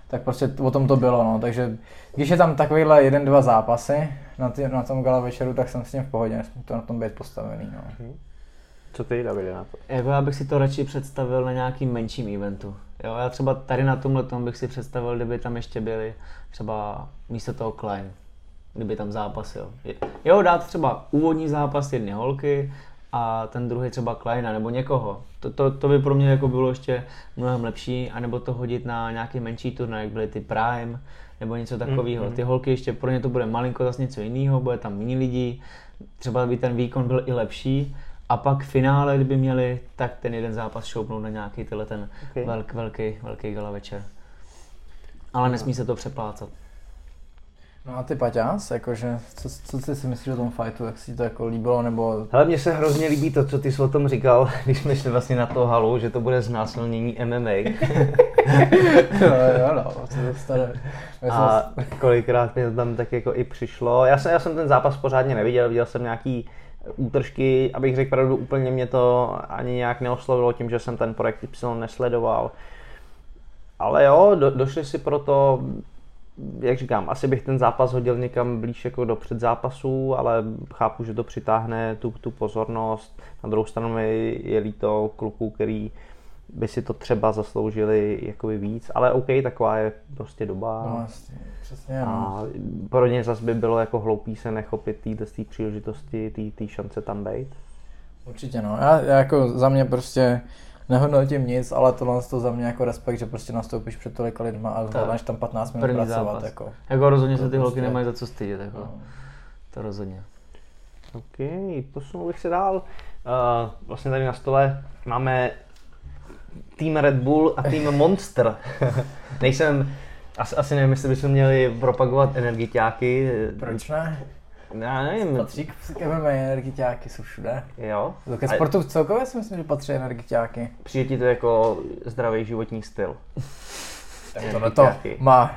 tak prostě o tom to bylo, no. Takže když je tam takovýhle jeden, dva zápasy na, tý, na tom gala večeru, tak jsem s tím v pohodě, nesmí to na tom být postavený, no. Co ty, Davide, na to? Jako já bych si to radši představil na nějakým menším eventu. Jo, já třeba tady na tomhle tom bych si představil, kdyby tam ještě byli třeba místo toho Klein, kdyby tam zápasil. Jo, dát třeba úvodní zápas jedny holky a ten druhý třeba Kleina nebo někoho. To, to, to by pro mě jako bylo ještě mnohem lepší, anebo to hodit na nějaký menší turnaj, jak byly ty Prime, nebo něco takového. Ty holky ještě pro ně to bude malinko zase něco jiného, bude tam méně lidí, třeba by ten výkon byl i lepší, a pak v finále, kdyby měli, tak ten jeden zápas šoupnout na nějaký tenhle ten Ok. velk, velký, velký gala večer. Ale nesmí se to přeplácat. No a ty Paťás, jakože, co, co ty si myslíš o tom fightu, jak si ti to jako líbilo, nebo Ale mně se hrozně líbí to, co ty jsi o tom říkal, když jsme šli vlastně na to halu, že to bude znásilnění MMA. jo, jo, no, to je staré. A kolikrát mi to tam tak jako i přišlo. Já jsem, já jsem ten zápas pořádně neviděl, viděl jsem nějaký útržky, abych řekl pravdu, úplně mě to ani nějak neoslovilo tím, že jsem ten projekt Y nesledoval. Ale jo, do, došli si proto, jak říkám, asi bych ten zápas hodil někam blíž jako do předzápasů, ale chápu, že to přitáhne tu, tu pozornost. Na druhou stranu je, je líto kluků, který by si to třeba zasloužili jakoby víc, ale OK, taková je prostě doba. No, jasně, přesně, no. A pro ně zase by bylo jako hloupý se nechopit té té příležitosti, té šance tam být. Určitě no, já, já jako za mě prostě nehodnotím nic, ale tohle to za mě jako respekt, že prostě nastoupíš před tolika lidma a zvládáš tam 15 minut pracovat. zápas. Jako. Jako rozhodně To se ty holky prostě- nemají za co stydět, jako. No. To rozhodně. OK, posunul bych se dál. Uh, vlastně tady na stole máme tým Red Bull a tým Monster. Nejsem, asi, asi nevím, jestli bychom měli propagovat energiťáky. Proč ne? Já nevím. Patří k MMA energiťáky, jsou všude. Jo. To Ke A sportu celkově si myslím, že patří energiťáky. Přijde ti to jako zdravý životní styl. Tak tohle to má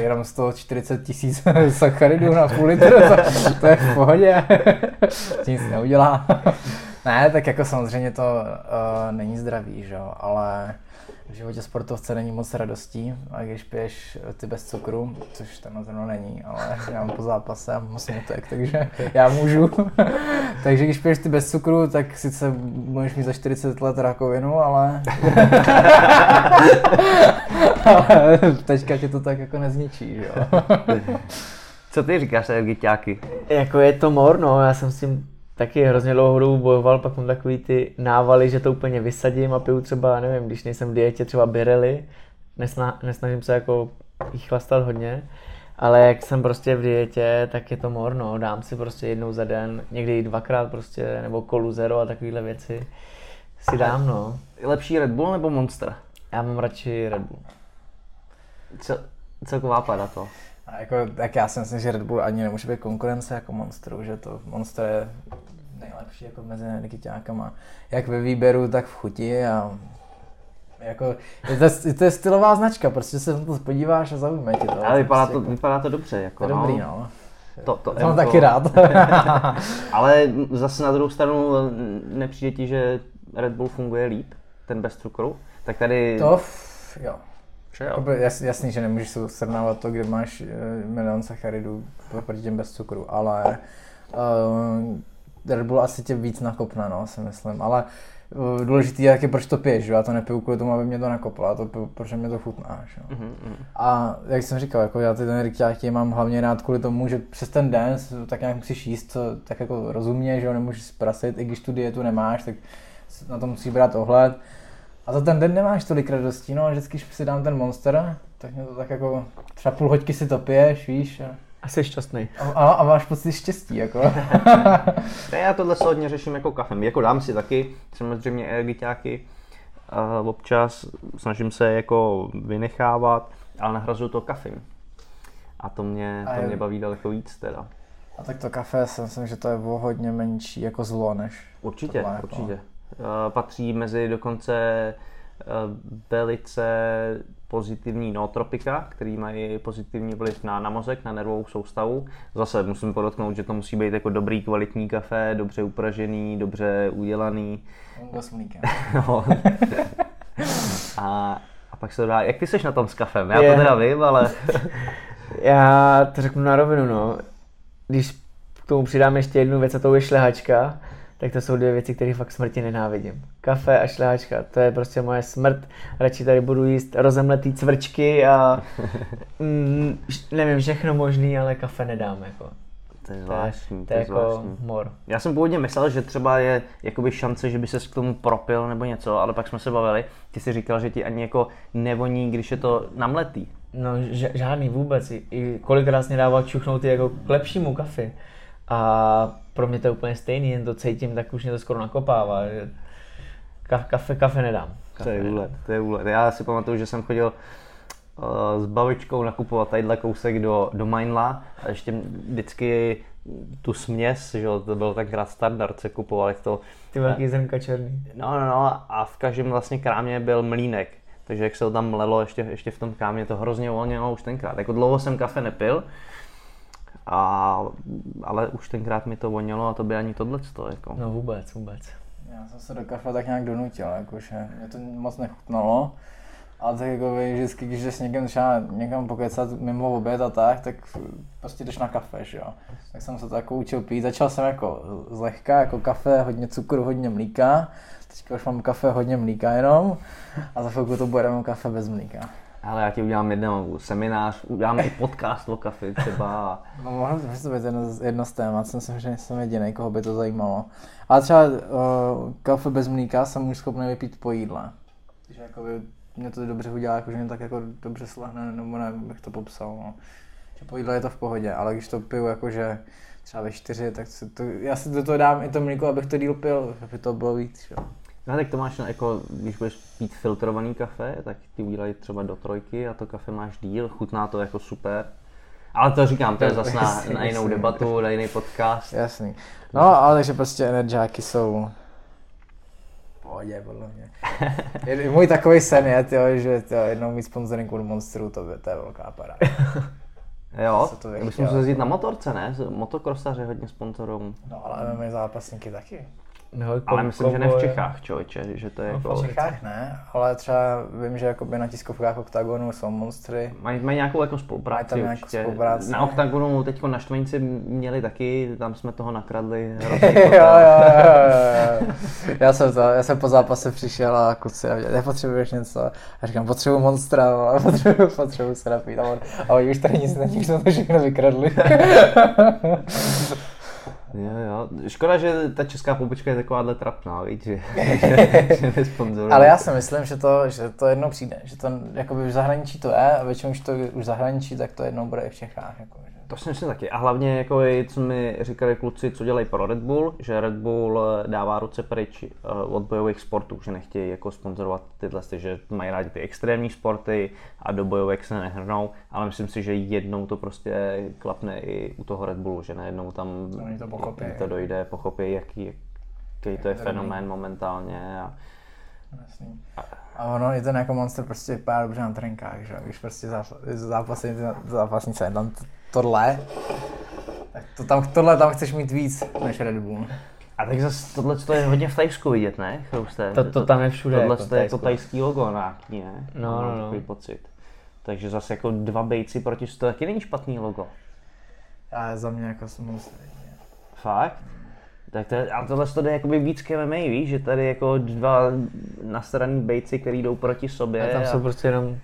jenom 140 tisíc sacharidů na půl litru, to, to je v pohodě, nic neudělá. Ne, tak jako samozřejmě to uh, není zdravý, že jo, ale v životě sportovce není moc radostí a když piješ ty bez cukru, což tam zrovna není, ale já mám po zápase a mám smutek, takže já můžu. takže když piješ ty bez cukru, tak sice můžeš mít za 40 let rakovinu, ale ale teďka tě to tak jako nezničí, že jo. Co ty říkáš, energiťáky? Jako je to mor, no, já jsem s tím taky hrozně dlouhou dobu bojoval, pak mám takový ty návaly, že to úplně vysadím a piju třeba, nevím, když nejsem v dietě, třeba birely, Nesna, nesnažím se jako jich chlastat hodně, ale jak jsem prostě v dietě, tak je to mor, no, dám si prostě jednou za den, někdy i dvakrát prostě, nebo kolu zero a takovéhle věci si dám, no. Lepší Red Bull nebo Monster? Já mám radši Red Bull. Co, celková pada to. A jako, tak já si myslím, že Red Bull ani nemůže být konkurence jako Monsteru, že to Monster je nejlepší jako mezi energiťákama. Jak ve výběru, tak v chuti a jako, je to, to je stylová značka, prostě se na to podíváš a zaujme tě to. Ale vypadá prostě to, jako, vypadá to dobře. to Jako, je dobrý, no. To, to, To mám jako- taky rád. Ale zase na druhou stranu nepřijde ti, že Red Bull funguje líp, ten bez cukru? Tak tady... to, f- jo. Že jo. Jakoby jas, jasný, že nemůžeš se srovnávat to, kde máš uh, milion sacharidů proti těm bez cukru, ale uh, Red Bull asi tě víc nakopne, no, si myslím, ale uh, důležitý je taky, proč to piješ, že? já to nepiju kvůli tomu, aby mě to nakoplo, já to piju, protože mě to chutná, že? jo. Mhm, mhm. A jak jsem říkal, jako já ty energiťáky mám hlavně rád kvůli tomu, že přes ten den tak nějak musíš jíst, co, tak jako rozumně, že jo, nemůžeš zprasit, i když tu dietu nemáš, tak na to musíš brát ohled. A za ten den nemáš tolik radostí, no a vždycky, když si dám ten monster, tak mě to tak jako, třeba půl hoďky si to piješ, víš, a, A jsi šťastný. a, a máš pocit štěstí, jako. Ne, já tohle se hodně řeším jako kafem. Jako dám si taky samozřejmě energiťáky. Uh, občas snažím se jako vynechávat, ale nahrazuju to kafem. A to mě, A to je- mě baví daleko víc teda. A tak to kafe si myslím, že to je o hodně menší jako zlo, než Určitě, tohle, jako. určitě. Uh, patří mezi dokonce velice pozitivní nootropika, který mají pozitivní vliv na, na mozek, na nervovou soustavu. Zase musím podotknout, že to musí být jako dobrý kvalitní kafe, dobře upražený, dobře udělaný. No. a, a pak se dodá, jak ty seš na tom s kafem? Já Je. to teda vím, ale Já to řeknu na rovinu, no. Když k tomu přidám ještě jednu věc, a to je šlehačka, tak to jsou dvě věci, které fakt smrti nenávidím. Kafe a šlehačka, to je prostě moje smrt. Radši tady budu jíst rozemletý cvrčky a mm, nevím, všechno možný, ale kafe nedám, jako. to je To je, zvláštní, to je jako zvláštní. mor. Já jsem původně myslel, že třeba je jakoby šance, že by se k tomu propil nebo něco, ale pak jsme se bavili. Ty jsi říkal, že ti ani jako nevoní, když je to namletý. No žádný vůbec. I, kolikrát mě dával čuchnout jako k lepšímu kafi. A pro mě to je úplně stejný, jen to cítím, tak už mě to skoro nakopává. Že ka- kafe, kafe nedám. Kafe To je úlet, to je úlet. Já si pamatuju, že jsem chodil uh, s babičkou nakupovat tadyhle kousek do, do Mainla a ještě vždycky tu směs, že jo, to byl tenkrát standard, se kupoval, jak to Ty velký zrnka černý. No, no, no, a v každém vlastně krámě byl mlínek. Takže jak se to tam mlelo ještě, ještě v tom krámě, to hrozně uvolnilo už tenkrát. Jako dlouho jsem kafe nepil, a, ale už tenkrát mi to vonilo a to by ani tohle jako. No vůbec, vůbec. Já jsem se do kafe tak nějak donutil, jakože mě to moc nechutnalo. Ale tak jako vy, vždycky, když jdeš někam, třeba někam pokecat mimo oběd a tak, tak prostě jdeš na kafe, že jo. Tak jsem se to jako učil pít. Začal jsem jako zlehka, jako kafe, hodně cukru, hodně mlíka. Teďka už mám kafe, hodně mlíka jenom. A za chvilku to bude jenom kafe bez mlíka. Ale já ti udělám jednou seminář, uděláme i podcast o kafe třeba. No mohlo by to být jedno, jedno z témat, jsem si že jsem jediný, koho by to zajímalo. Ale třeba uh, kafe bez mlíka jsem už schopný vypít po jídle. Když jakoby mě to dobře udělá, jakože mě tak jako dobře slehne, nebo ne, bych to popsal. No. Že po jídle je to v pohodě, ale když to piju jakože třeba ve čtyři, tak si to, já si do toho dám i to mlíko, abych to díl pil, aby to bylo víc. Že? No tak to máš, no, jako, když budeš pít filtrovaný kafe, tak ti udělají třeba do trojky a to kafe máš díl, chutná to jako super. Ale to říkám, to je zase na, na jinou jasně. debatu, na jiný podcast. Jasný. No, ale takže prostě energiáky jsou pohodě, podle mě. Je- Můj takový sen je, tyjo, že tyjo, jednou mít sponsoring od Monsteru, to, by, to je velká paráda. Jo, chtěl. se jezdit na motorce, ne? Motokrosaři hodně sponzorům. No ale MMA zápasníky taky. No, Ale myslím, že ne v Čechách, člověče, že to je No, jako... V Čechách ne, ale třeba vím, že jakoby na tiskovkách OKTAGONu jsou monstry. Mají, mají nějakou jako Mají spolupráci tam nějakou určitě. spolupráci. Na Octagonu teď na Štvanici měli taky, tam jsme toho nakradli. jo, jo, jo, jo, jo. Já jsem to, já jsem po zápase přišel a kluci a nepotřebuješ něco? A říkám, potřebuji monstra, vole, potřebuji, potřebuji se napít. A, on, a oni už tady nic není, jsme to všechno vykradli. Jo, jo. Škoda, že ta česká pobočka je takováhle trapná, víš, že, že nesponzoruje. Ale já si myslím, že to, že to jednou přijde, že to jakoby v zahraničí to je a většinou, když to už v zahraničí, tak to jednou bude i v Čechách. Jako, že. To si myslím taky. A hlavně, jako co mi říkali kluci, co dělají pro Red Bull, že Red Bull eh, dává ruce pryč eh, od bojových sportů, že nechtějí jako sponzorovat tyhle, že mají rádi ty extrémní sporty a do bojovek se nehrnou, ale myslím si, že jednou to prostě klapne i u toho Red Bullu, že najednou tam Oni to pochopí. to dojde, pochopí, jaký, jaký to je to fenomén momentálně. A, Jasný. A ono i ten jako monster prostě vypadá dobře na trenkách, že? Když prostě zápasnice je tam tohle, tak to tam, tohle tam chceš mít víc než Red Bull. a tak zase tohle to je hodně v Tajsku vidět, ne? Chrouste? To- to tam je všude, Tohle jako to je to Thajsku. tajský logo nějaký, ne? No, Mám no, no. takový pocit. Takže zase jako dva bejci proti to taky není špatný logo. A za mě jako jsem. Fakt? Tak to je, a tohle to jde jakoby víc k MMA, víš, že tady jako dva nasraný bejci, který jdou proti sobě. A tam a- jsou prostě jenom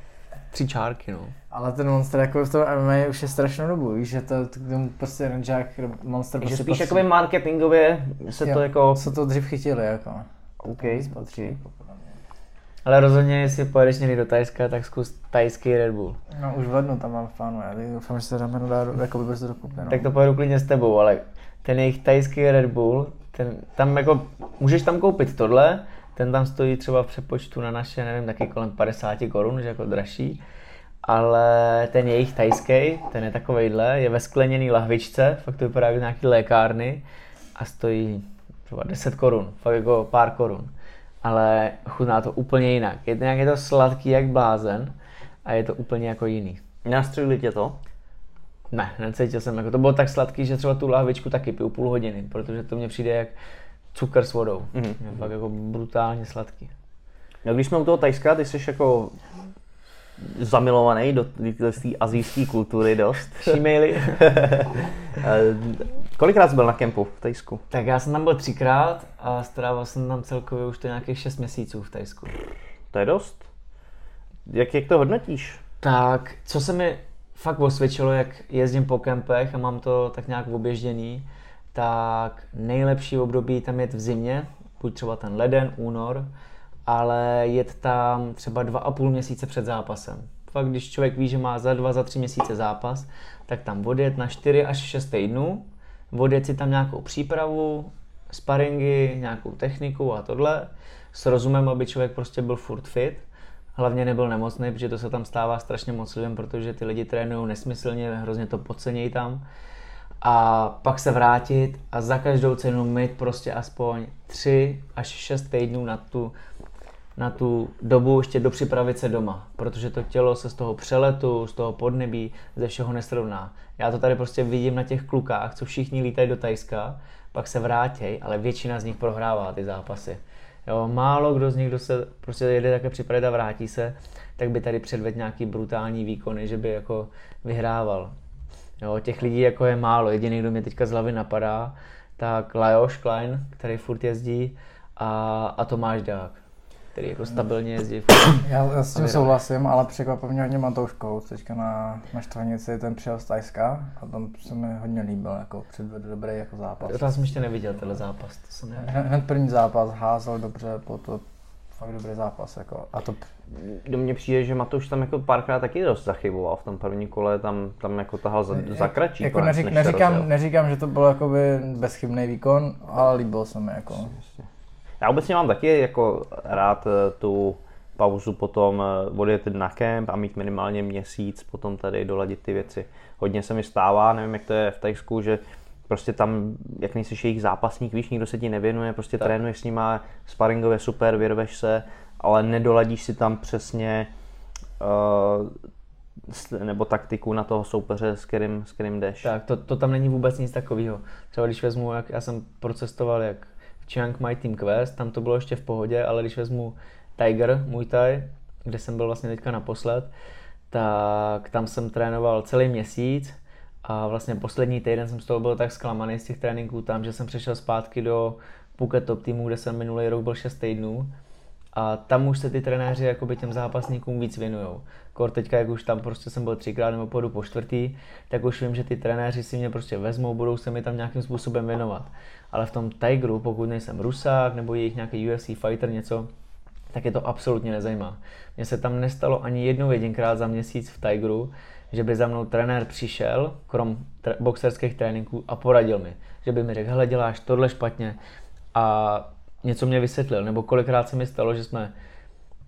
tři čárky, no. Ale ten monster jako v tom MMA už je strašnou dobu, víš, že to, to k tomu prostě Rangeák monster že prostě spíš patří. jakoby marketingově se to Jo, jako... Co to dřív chytili, jako. OK, patří. Ale rozhodně, jestli pojedeš někdy do Tajska, tak zkus tajský Red Bull. No už v lednu tam mám plánu, já doufám, že se dáme dá jako by brzo dokupy, no. Tak to pojedu klidně s tebou, ale ten jejich tajský Red Bull, ten, tam jako, můžeš tam koupit tohle, ten tam stojí třeba v přepočtu na naše, nevím, taky kolem 50 korun, že jako dražší. Ale ten jejich tajský, ten je takovejhle, je ve skleněný lahvičce, fakt to vypadá jako nějaký lékárny a stojí třeba 10 korun, fakt jako pár korun. Ale chutná to úplně jinak. Je to nějak je to sladký jak blázen a je to úplně jako jiný. Nastřelili tě to? Ne, necítil jsem, jako to bylo tak sladký, že třeba tu lahvičku taky piju půl hodiny, protože to mně přijde jak cukr s vodou. Mhm. Mm-hmm. Je fakt jako brutálně sladký. No, když jsme u toho Tajska, ty jsi jako zamilovaný do téhle azijské kultury dost. Šímejli. Kolikrát jsi byl na kempu v Tajsku? tak já jsem tam byl třikrát a strávil jsem tam celkově už to nějakých 6 měsíců v Tajsku. To je dost. Jak, jak to hodnotíš? Tak, co se mi fakt osvědčilo, jak jezdím po kempech a mám to tak nějak oběžděný, tak nejlepší období tam jet v zimě, buď třeba ten leden, únor, ale jet tam třeba dva a půl měsíce před zápasem. Fakt, když člověk ví, že má za dva, za tři měsíce zápas, tak tam odjet na 4 až 6 týdnů, odjet si tam nějakou přípravu, sparingy, nějakou techniku a tohle, s rozumem, aby člověk prostě byl furt fit, hlavně nebyl nemocný, protože to se tam stává strašně moc lidem, protože ty lidi trénují nesmyslně, hrozně to podcenějí tam. A pak se vrátit a za každou cenu mít prostě aspoň 3 až 6 týdnů na tu, na tu dobu ještě dopřipravit se doma, protože to tělo se z toho přeletu, z toho podnebí, ze všeho nesrovná. Já to tady prostě vidím na těch klukách, co všichni lítají do Tajska, pak se vrátějí, ale většina z nich prohrává ty zápasy. Jo, málo kdo z nich, kdo se prostě jede také připravit a vrátí se, tak by tady předvedl nějaký brutální výkony, že by jako vyhrával. Jo, těch lidí jako je málo. Jediný, kdo mě teďka z hlavy napadá, tak Lajos Klein, který furt jezdí, a, a Tomáš Dák, který jako stabilně jezdí. Já, já s tím souhlasím, ale překvapil mě hodně Matouškou. Teďka na, na Štvanici ten přijel z Tajska a tam se mi hodně líbil, jako předvedl dobrý jako zápas. To jsem ještě neviděl, tenhle zápas. To jsem neviděl. Hned první zápas, házel dobře, po to fakt dobrý zápas. Jako. A to Do mě přijde, že Matouš tam jako párkrát taky dost zachyboval v tom prvním kole, tam, tam jako tahal za, za kratší jako konec, neřík, rozjel. neříkám, neříkám, že to byl jakoby bezchybný výkon, ale líbil se mi jako. Já obecně mám taky jako rád eh, tu pauzu potom eh, odjet na kemp a mít minimálně měsíc, potom tady doladit ty věci. Hodně se mi stává, nevím jak to je v Tajsku, že prostě tam, jak nejsi jejich zápasník, víš, nikdo se ti nevěnuje, prostě tak. trénuješ s nima, sparingově super, vyrveš se, ale nedoladíš si tam přesně uh, nebo taktiku na toho soupeře, s kterým, s kterým jdeš. Tak, to, to tam není vůbec nic takového. Třeba když vezmu, jak já jsem procestoval jak v Chiang Mai Team Quest, tam to bylo ještě v pohodě, ale když vezmu Tiger, Muay Thai, kde jsem byl vlastně teďka naposled, tak tam jsem trénoval celý měsíc a vlastně poslední týden jsem z toho byl tak zklamaný z těch tréninků tam, že jsem přešel zpátky do Phuket Top Teamu, kde jsem minulý rok byl 6 týdnů a tam už se ty trenéři jakoby těm zápasníkům víc věnujou. Kor teďka, jak už tam prostě jsem byl třikrát nebo půjdu po čtvrtý, tak už vím, že ty trenéři si mě prostě vezmou, budou se mi tam nějakým způsobem věnovat. Ale v tom Tigeru, pokud nejsem Rusák nebo jejich nějaký UFC fighter něco, tak je to absolutně nezajímá. Mně se tam nestalo ani jednou jedinkrát za měsíc v Tigeru, že by za mnou trenér přišel, krom tre- boxerských tréninků a poradil mi, že by mi řekl, hele děláš tohle špatně a něco mě vysvětlil, nebo kolikrát se mi stalo, že jsme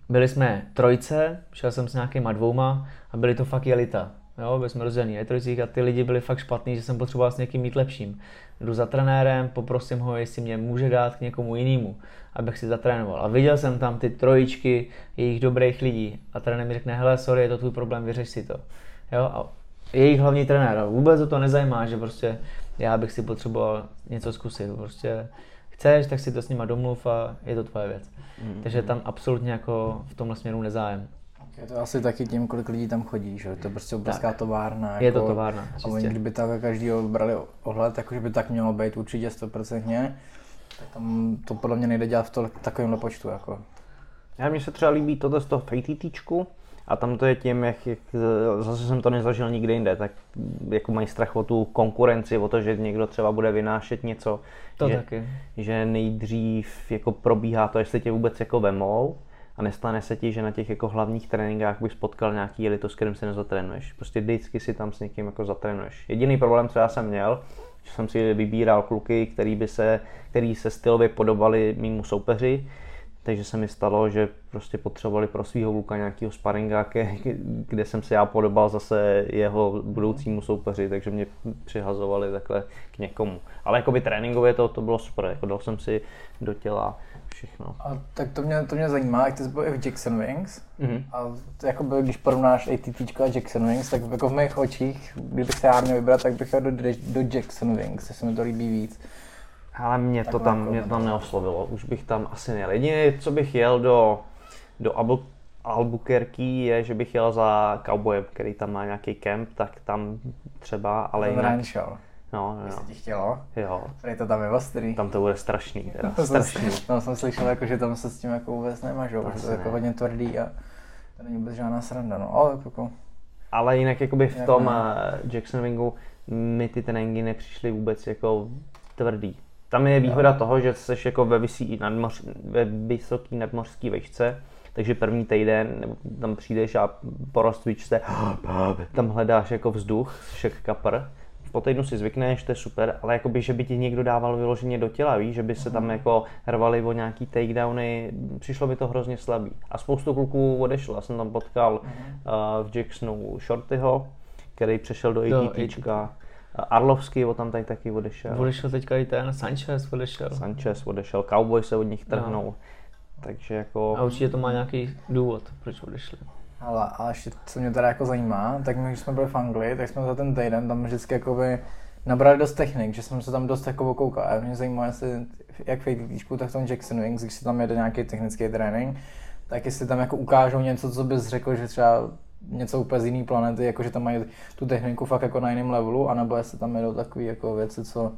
byli jsme trojce, šel jsem s nějakýma dvouma a byli to fakt jelita. Jo, byli jsme rozdělení na trojcích a ty lidi byli fakt špatný, že jsem potřeboval s někým mít lepším. Jdu za trenérem, poprosím ho, jestli mě může dát k někomu jinému, abych si zatrénoval. A viděl jsem tam ty trojičky jejich dobrých lidí a trenér mi řekne, hele, sorry, je to tvůj problém, vyřeš si to. Jo, a jejich hlavní trenér, a vůbec ho to nezajímá, že prostě já bych si potřeboval něco zkusit. Prostě chceš, tak si to s nima domluv a je to tvoje věc. Mm. Takže tam absolutně jako v tomhle směru nezájem. Je to asi taky tím, kolik lidí tam chodí, že? To je prostě obrovská továrna. Je to továrna, A oni, kdyby tak každýho brali ohled, jako že by tak mělo být určitě 100%, tak tam to podle mě nejde dělat v tolik, takovémhle počtu. Jako. Já mně se třeba líbí tohle z toho fejtýčku a tam to je tím, jak, jak, zase jsem to nezažil nikde jinde, tak jako mají strach o tu konkurenci, o to, že někdo třeba bude vynášet něco, To že, taky. že nejdřív jako probíhá to, jestli tě vůbec jako vemou a nestane se ti, že na těch jako hlavních tréninkách bys potkal nějaký jelito, s kterým se nezatrénuješ. Prostě vždycky si tam s někým jako zatrénuješ. Jediný problém, co já jsem měl, že jsem si vybíral kluky, který, by se, který se stylově podobali mýmu soupeři, takže se mi stalo, že prostě potřebovali pro svého kluka nějakého sparinga, kde jsem se já podobal zase jeho budoucímu soupeři, takže mě přihazovali takhle k někomu. Ale jakoby tréninkově to, to bylo super, jako dal jsem si do těla všechno. A tak to mě, to mě zajímá, jak ty jsi byl i v Jackson Wings. Mhm. A jakoby, když porovnáš ATT a Jackson Wings, tak jako v mých očích, kdybych se já měl vybrat, tak bych šel do, do Jackson Wings, se mi to líbí víc. Ale mě to, tam, mě to tam neoslovilo, už bych tam asi nejel. Jediné, co bych jel do, do Abu, Albuquerque je, že bych jel za cowboyem, který tam má nějaký kemp, tak tam třeba, ale Ten jinak, Rancho, no, jestli no, ti chtělo. jo, Tady to tam je ostrý. tam to bude strašný, teda, To jsem, strašný. tam jsem slyšel, jako, že tam se s tím jako vůbec nemažou, že to je Asi jako hodně tvrdý a to není vůbec žádná sranda, no, ale jako, Ale jinak jakoby v Jak tom ne? uh, Jackson Wingu mi ty tréninky nepřišly vůbec jako tvrdý. Tam je výhoda toho, že jsi jako ve, vysí, nadmoř, ve vysoký nadmořský vejšce, takže první týden nebo tam přijdeš a po rozcvičce tam hledáš jako vzduch, šek kapr. Po týdnu si zvykneš, to je super, ale jakoby, že by ti někdo dával vyloženě do těla, víš, že by se tam jako rvali o nějaký takedowny, přišlo mi to hrozně slabý. A spoustu kluků odešlo, já jsem tam potkal uh, v Jacksonu Shortyho, který přešel do Do ATTčka. Arlovský o tam tady taky odešel. Odešel teďka i ten Sanchez odešel. Sanchez odešel, Cowboy se od nich trhnou. Takže jako... A určitě to má nějaký důvod, proč odešli. Ale a ještě, co mě teda jako zajímá, tak my, když jsme byli v Anglii, tak jsme za ten týden tam vždycky jakoby nabrali dost technik, že jsem se tam dost jako koukal. A mě zajímá, jestli jak v ATTčku, tak v tom Jackson Wings, když si tam jede nějaký technický trénink, tak jestli tam jako ukážou něco, co bys řekl, že třeba něco úplně z jiné planety, jako že tam mají tu techniku fakt jako na jiném levelu, anebo jestli tam jedou takové jako věci, co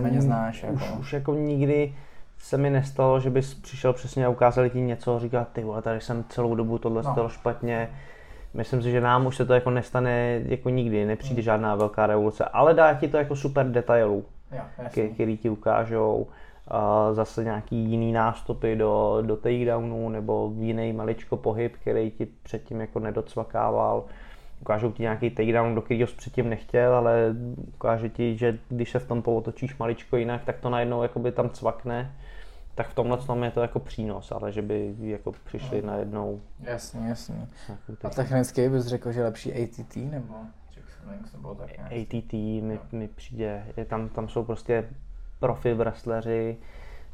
méně znáš. Jako. Už, už jako nikdy se mi nestalo, že bys přišel přesně a ukázali ti něco a říkal, ty vole, tady jsem celou dobu tohle no. špatně. Myslím si, že nám už se to jako nestane jako nikdy, nepřijde hmm. žádná velká revoluce, ale dá ti to jako super detailů, který ti ukážou uh, zase nějaký jiný nástupy do, do takedownu nebo jiný maličko pohyb, který ti předtím jako nedocvakával. Ukážou ti nějaký takedown, do kterého jsi předtím nechtěl, ale ukáže ti, že když se v tom pootočíš maličko jinak, tak to najednou jakoby tam cvakne tak v tomhle tom je to jako přínos, ale že by jako přišli no. najednou. Jasně, jasně. A technicky bys řekl, že lepší ATT nebo ATT mi, mi přijde, je tam, tam jsou prostě profi wrestleri,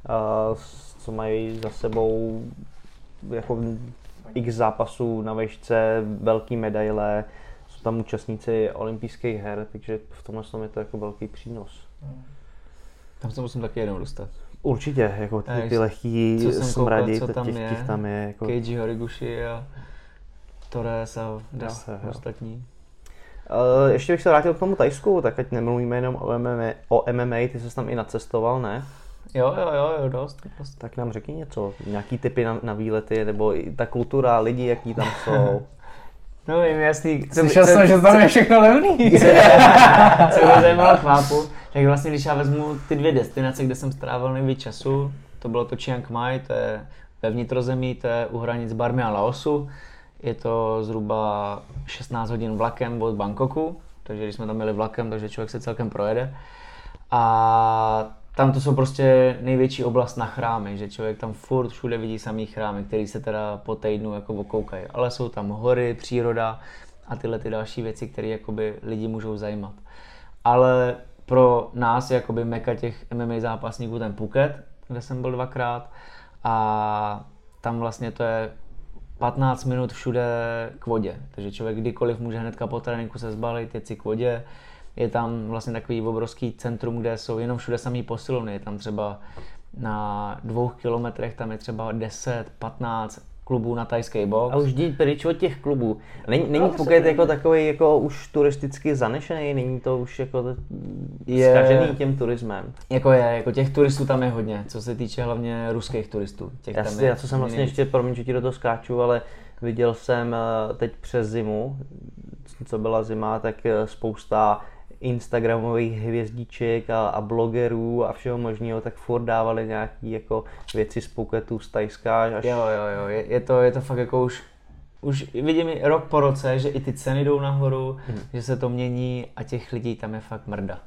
uh, co mají za sebou jako x zápasů na vešce, velký medaile, jsou tam účastníci olympijských her, takže v tomhle tom je to jako velký přínos. Tam se musím taky jednou dostat. Určitě, jako ty, ty lehký smradi, co tam těch, je, tam je. Jako... Keiji Horiguchi a Torres a das, ostatní. Uh, ještě bych se vrátil k tomu Tajsku, tak ať nemluvíme jenom o MMA, o MMA, ty jsi tam i nacestoval, ne? Jo, jo, jo, jo dost, dost. Tak nám řekni něco, nějaký typy na, na výlety, nebo i ta kultura, lidi, jaký tam jsou. No vím, jasný. Slyšel jsem, že tam je všechno levný. Co mě zajímalo chápu, tak vlastně když já vezmu ty dvě destinace, kde jsem strávil nejvíc času, to bylo to Chiang Mai, to je ve vnitrozemí, to je u hranic Barmy a Laosu. Je to zhruba 16 hodin vlakem od Bangkoku, takže když jsme tam měli vlakem, takže člověk se celkem projede. A tam to jsou prostě největší oblast na chrámy, že člověk tam furt všude vidí samý chrámy, který se teda po týdnu jako okoukají. Ale jsou tam hory, příroda a tyhle ty další věci, které jakoby lidi můžou zajímat. Ale pro nás jakoby meka těch MMA zápasníků ten Phuket, kde jsem byl dvakrát a tam vlastně to je 15 minut všude k vodě, takže člověk kdykoliv může hnedka po tréninku se zbalit, jet si k vodě, je tam vlastně takový obrovský centrum, kde jsou jenom všude samý posilovny, je tam třeba na dvou kilometrech tam je třeba 10, 15 klubů na tajský box. A už jít pryč od těch klubů. Není, není Phuket jako takový jako už turisticky zanešený, není to už jako je, zkažený tím turismem. Jako je, jako těch turistů tam je hodně, co se týče hlavně ruských turistů. Těch Jasně, tam je, já co jsem vlastně ještě, promiň, že ti do toho skáču, ale viděl jsem eh, teď přes zimu, co byla zima, tak eh, spousta instagramových hvězdiček a, a blogerů a všeho možného, tak furt dávali nějaký jako věci z Phuketu, z Tajska. Až... Jo, jo, jo, je, je, to, je to fakt jako už, už vidím rok po roce, že i ty ceny jdou nahoru, hmm. že se to mění a těch lidí tam je fakt mrda.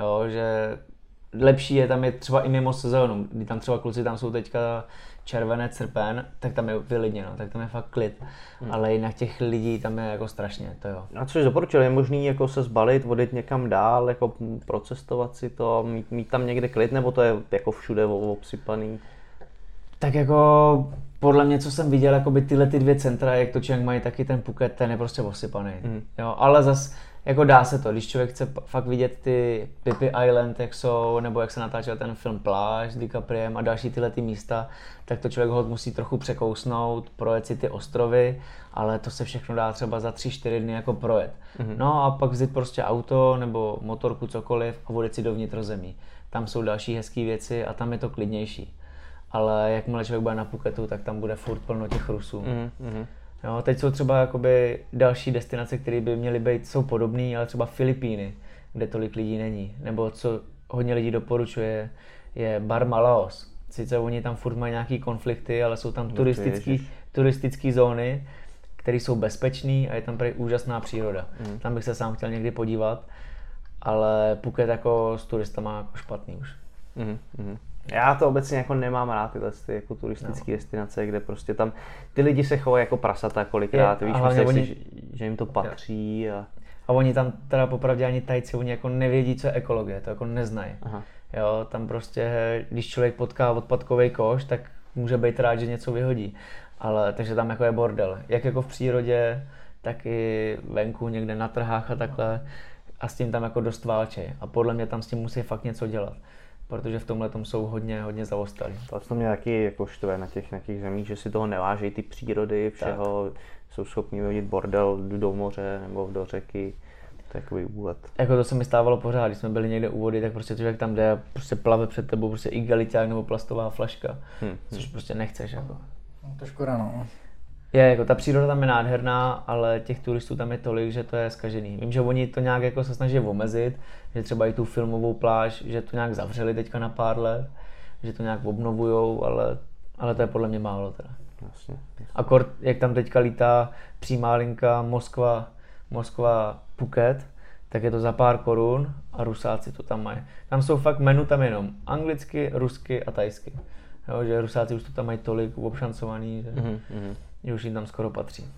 Jo, že lepší je tam je třeba i mimo sezónu, kdy tam třeba kluci tam jsou teďka červené srpen, tak tam je vylidněno, tak tam je fakt klid. Hmm. Ale jinak těch lidí tam je jako strašně, to jo. A co jsi doporučil, je možný jako se zbalit, odjet někam dál, jako procestovat si to, mít, mít tam někde klid, nebo to je jako všude obsypaný? Tak jako podle mě, co jsem viděl, jako by tyhle ty dvě centra, jak to Chiang mají taky ten Phuket, ten je prostě osypaný. Hmm. Jo, ale zas jako dá se to, když člověk chce fakt vidět ty Pippi Island, jak jsou, nebo jak se natáčel ten film Pláž s DiCapriem a další tyhle ty místa, tak to člověk ho musí trochu překousnout, projet si ty ostrovy, ale to se všechno dá třeba za 3-4 dny jako projet. Mm-hmm. No a pak vzít prostě auto nebo motorku, cokoliv a vodit si do vnitrozemí. Tam jsou další hezké věci a tam je to klidnější. Ale jakmile člověk bude na Phuketu, tak tam bude furt plno těch Rusů. Mm-hmm. Jo, teď jsou třeba jakoby další destinace, které by měly být, jsou podobné, ale třeba Filipíny, kde tolik lidí není. Nebo co hodně lidí doporučuje, je Barma Laos. Sice oni tam furt mají nějaký konflikty, ale jsou tam no, turistický, turistické zóny, které jsou bezpečné a je tam prý úžasná příroda. Mm. Tam bych se sám chtěl někdy podívat, ale Phuket jako s turistama jako špatný už. Mm. Mm. Já to obecně jako nemám rád tyhle ty jako turistické no. destinace, kde prostě tam ty lidi se chovají jako prasata kolikrát, je, víš, myslíš oni... si, že jim to patří. A... a oni tam teda popravdě ani tajci, oni jako nevědí, co je ekologie, to jako neznají. Aha. Jo, tam prostě, když člověk potká odpadkový koš, tak může být rád, že něco vyhodí. Ale takže tam jako je bordel. Jak jako v přírodě, tak i venku někde na trhách a takhle. a s tím tam jako dost válčej. A podle mě tam s tím musí fakt něco dělat. Protože v tomhle tom jsou hodně, hodně zaostalí. To, to mě taky jako štve na těch, na těch zemích, že si toho nevážejí ty přírody, všeho, tak. jsou schopni vyhodit bordel do moře nebo do řeky. To je takový úlet. Jako to se mi stávalo pořád, když jsme byli někde u vody, tak prostě člověk tam jde a prostě plave před tebou prostě igeliťák nebo plastová flaška, hmm. což prostě nechceš jako. No, to škoda no. Je, jako ta příroda tam je nádherná, ale těch turistů tam je tolik, že to je skažený. Vím, že oni to nějak jako se snaží omezit, že třeba i tu filmovou pláž, že to nějak zavřeli teďka na pár let, že to nějak obnovujou, ale, ale to je podle mě málo teda. Jasně, jasně. Akord, jak tam teďka lítá přímá linka Moskva, Moskva Phuket, tak je to za pár korun a Rusáci to tam mají. Tam jsou fakt menu tam jenom anglicky, rusky a tajsky. Jo, že Rusáci už to tam mají tolik obšancovaný, že, mm-hmm. Že už jim tam skoro patří.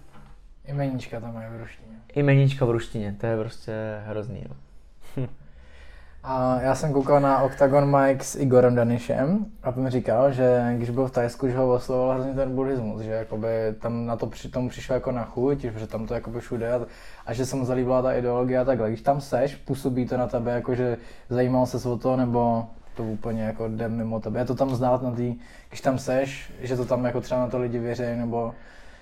I meníčka tam mají v ruštině. I meníčka v ruštině, to je prostě hrozný. No. A já jsem koukal na Octagon Mike s Igorem Danišem a on mi říkal, že když byl v Tajsku, že ho oslovoval hrozně ten buddhismus, že jakoby tam na to při tomu přišel jako na chuť, že tam to jakoby všude a, a že se mu zalíbila ta ideologie a takhle. Když tam seš, působí to na tebe jako, že zajímal se o to, nebo to úplně jako jde mimo tebe. Je to tam znát na tý, když tam seš, že to tam jako třeba na to lidi věří, nebo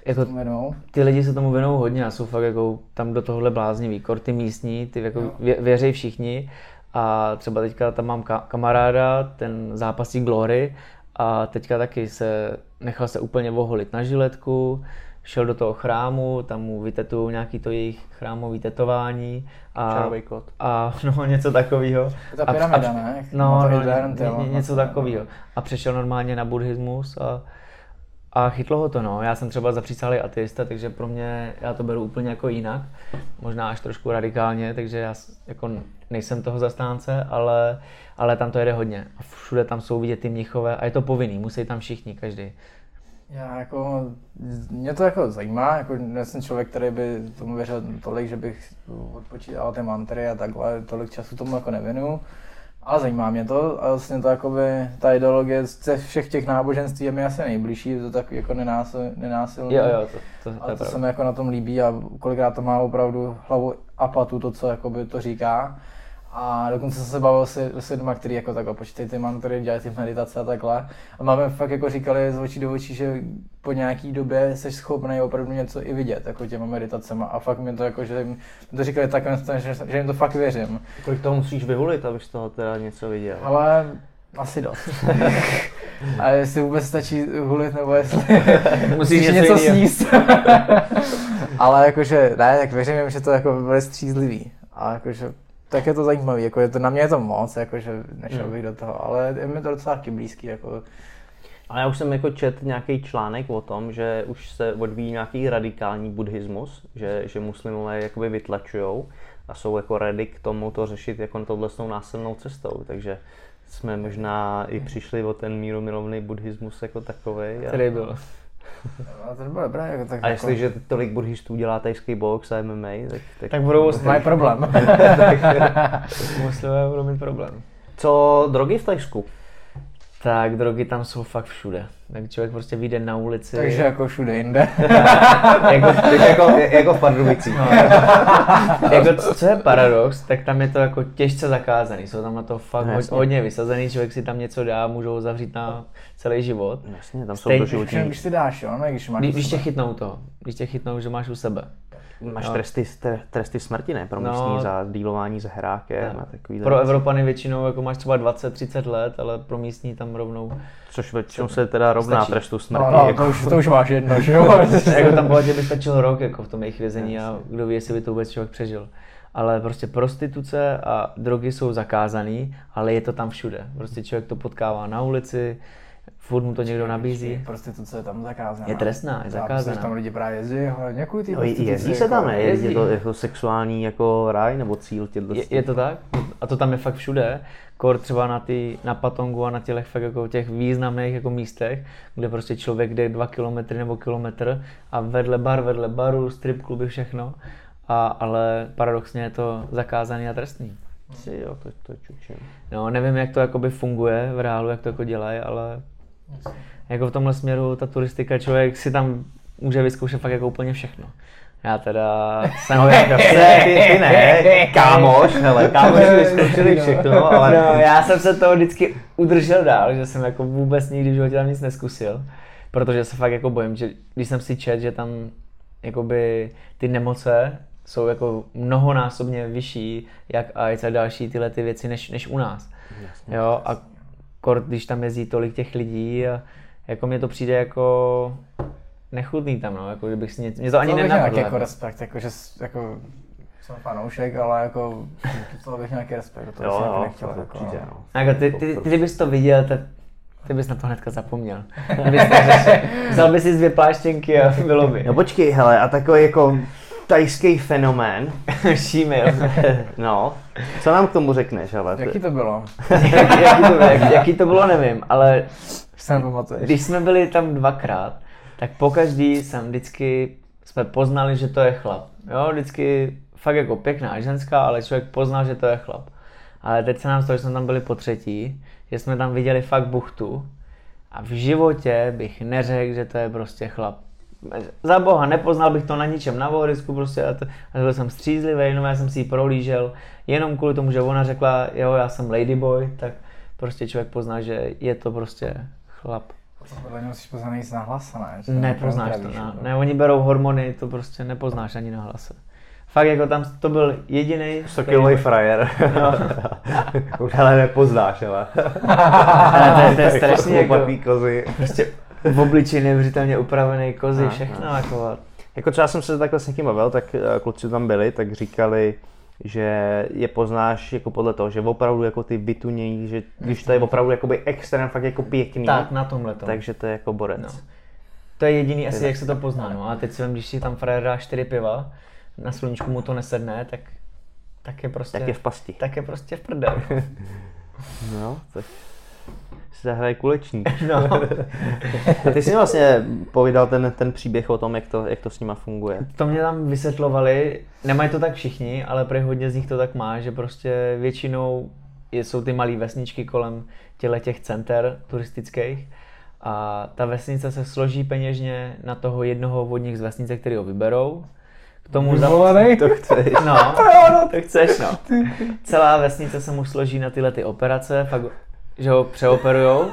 jako věnou. Ty lidi se tomu věnou hodně a jsou fakt jako tam do tohohle blázniví. Kor ty místní, ty jako vě, věří všichni a třeba teďka tam mám ka- kamaráda, ten zápasí Glory a teďka taky se nechal se úplně oholit na žiletku, šel do toho chrámu, tam mu vytetují nějaký to jejich chrámový tetování. A, kot. A no, něco takového. Ta pyramida, a, ne? No, no, no, něco takového. A přešel normálně na buddhismus a, a chytlo ho to, no. Já jsem třeba zapřísálý ateista, takže pro mě, já to beru úplně jako jinak. Možná až trošku radikálně, takže já jako nejsem toho zastánce, ale, ale tam to jede hodně. A všude tam jsou vidět ty mnichové a je to povinný, musí tam všichni, každý. Já jako, mě to jako zajímá, jako jsem člověk, který by tomu věřil tolik, že bych odpočítal ty mantry a takhle, tolik času tomu jako nevěnu. Ale zajímá mě to a vlastně to jakoby, ta ideologie ze všech těch náboženství je mi asi nejbližší, je to tak jako nenásil, nenásilné. Jo, jo, to, to, to, a to se mi jako na tom líbí a kolikrát to má opravdu hlavu a patu, to, co jakoby to říká. A dokonce jsem se bavil s, s lidmi, kteří jako takhle počítají ty mantry, dělají ty meditace a takhle. A máme fakt jako říkali z očí do očí, že po nějaký době jsi schopný opravdu něco i vidět, jako těma meditacemi. A fakt mi to jako, že mi to říkali tak, že, že jim to fakt věřím. Kolik toho musíš vyhulit, abys toho teda něco viděl? Ale asi dost. a jestli vůbec stačí hulit, nebo jestli musíš něco, něco sníst. Ale jakože, ne, tak věřím, že to jako bude střízlivý. A jakože tak je to zajímavé, jako je to, na mě je to moc, jakože nešel hmm. bych do toho, ale je mi to docela taky blízký. Jako. Ale já už jsem jako čet nějaký článek o tom, že už se odvíjí nějaký radikální buddhismus, že, že muslimové jakoby vytlačují a jsou jako ready k tomu to řešit jako tohle násilnou cestou, takže jsme možná i přišli o ten mírumilovný buddhismus jako takový. Který byl. A to bylo dobré. Jako, tak a jako... jestliže tolik buddhistů dělá tajský box a MMA, tak... Tak, tak budou mají problém. Muslimové budou mít problém. Co drogy v Tajsku? Tak drogy tam jsou fakt všude. Tak člověk prostě vyjde na ulici. Takže jako všude jinde. jako, jako, jako v Pardubicích. No. jako, co je paradox, tak tam je to jako těžce zakázaný. Jsou tam na to fakt no, hodně vysazený, člověk si tam něco dá, můžou zavřít na celý život. Jasně, tam jsou doživotní. Když si dáš, jo, ne, když máš Když, když tě chytnou to, když tě chytnou, že máš u sebe. Máš no. tresty, tresty smrti, ne? Pro místní no, za dílování s hrákem a takový. Pro Evropany většinou jako máš třeba 20-30 let, ale pro místní tam rovnou. Což většinou se teda rovná stačí. trestu smrti. No, no jako... to, už, to už máš jedno, že jo? jako tam bylo, že by stačil rok jako v tom jejich vězení a kdo ví, jestli by to vůbec člověk přežil. Ale prostě prostituce a drogy jsou zakázaný, ale je to tam všude. Prostě člověk to potkává na ulici, furt mu to někdo nabízí. Prostituce je tam zakázaná. Je trestná, je zakázaná. tam lidi právě jezdí, ale kvůli ty no, Jezdí se tam, ne? Je to jako sexuální jako ráj nebo cíl těchto je, je, to tak? A to tam je fakt všude. Kor třeba na, ty, na Patongu a na těch, fakt jako těch významných jako místech, kde prostě člověk jde dva kilometry nebo kilometr a vedle bar, vedle baru, strip kluby, všechno. A, ale paradoxně je to zakázaný a trestný. Si jo, to, to čučím. No, nevím, jak to jakoby funguje v reálu, jak to jako dělají, ale jako v tomhle směru ta turistika, člověk si tam může vyzkoušet fakt jako úplně všechno. Já teda jsem no, jako chce, ty, ty ne, kámoš, hele, kámoši vyzkoušeli všechno, ale... No, já jsem se toho vždycky udržel dál, že jsem jako vůbec nikdy v životě tam nic neskusil. Protože se fakt jako bojím, že když jsem si čet, že tam jakoby ty nemoce jsou jako mnohonásobně vyšší, jak AIDS a další tyhle ty věci, než, než u nás. Jasně. Jo, a kort, když tam jezdí tolik těch lidí, a jako mně to přijde jako nechutný tam, no, jako kdybych si něco, mě to ani nenapadlo. nějaký jako jako. respekt, jako, že jako, jsem fanoušek, ale jako, to bych nějaký respekt, to Jo, jsem jako jo, nechtěl. to Jako, určitě, no. Jako ty, ty, ty, kdybys to viděl, tak ty bys na to hnedka zapomněl. Ty bys neřešil. Vzal bys si dvě pláštěnky a bylo by. No počkej, hele, a takový jako tajský fenomén, Šímil. no, co nám k tomu řekneš, hele? Jaký to bylo? jaký, to, jak, jaký to bylo, nevím, ale se nepamatuješ. když jsme byli tam dvakrát, tak po každý jsem vždycky, jsme poznali, že to je chlap. Jo, vždycky fakt jako pěkná ženská, ale člověk poznal, že to je chlap. Ale teď se nám stalo, že jsme tam byli po třetí, že jsme tam viděli fakt buchtu a v životě bych neřekl, že to je prostě chlap. Za boha, nepoznal bych to na ničem na vorisku, prostě a, to, a byl jsem střízlivý, no já jsem si ji prohlížel, jenom kvůli tomu, že ona řekla, jo, já jsem ladyboy, tak prostě člověk pozná, že je to prostě chlap. Podle něj musíš poznat nejvíc na hlase, ne? Že Nepoznáš to, nezdravíš, na, jako. ne, oni berou hormony, to prostě nepoznáš ani na hlase. Fakt jako tam to byl jediný. 100 kilový frajer. No. Už ale nepoznáš, ale. Ale to, je- to je strašně jako, kozy. prostě v obličeji neuvěřitelně upravený kozy, Aha, všechno aha. jako. Jako třeba jsem se takhle s někým bavil, tak eh, kluci tam byli, tak říkali, že je poznáš jako podle toho, že opravdu jako ty vytunějí, že když to je opravdu jakoby extrém, fakt jako pěkný, Tak na tomhle to. takže to je jako borec. No. To je jediný asi, jak se to pozná. No. A teď si vím, když si tam frajer dá čtyři piva, na sluníčku mu to nesedne, tak, tak je prostě, Tak je v pasti. tak je prostě v prdel. No, tak si zahraje kulečník. No. A ty jsi mi vlastně povídal ten, ten příběh o tom, jak to, jak to s nima funguje. To mě tam vysvětlovali, nemají to tak všichni, ale prý hodně z nich to tak má, že prostě většinou jsou ty malé vesničky kolem těchto těch center turistických a ta vesnice se složí peněžně na toho jednoho od nich z vesnice, který ho vyberou. K tomu za... Vyvolanej? To chceš. No, to chceš, no. Celá vesnice se mu složí na tyhle ty operace, fakt, že ho přeoperujou,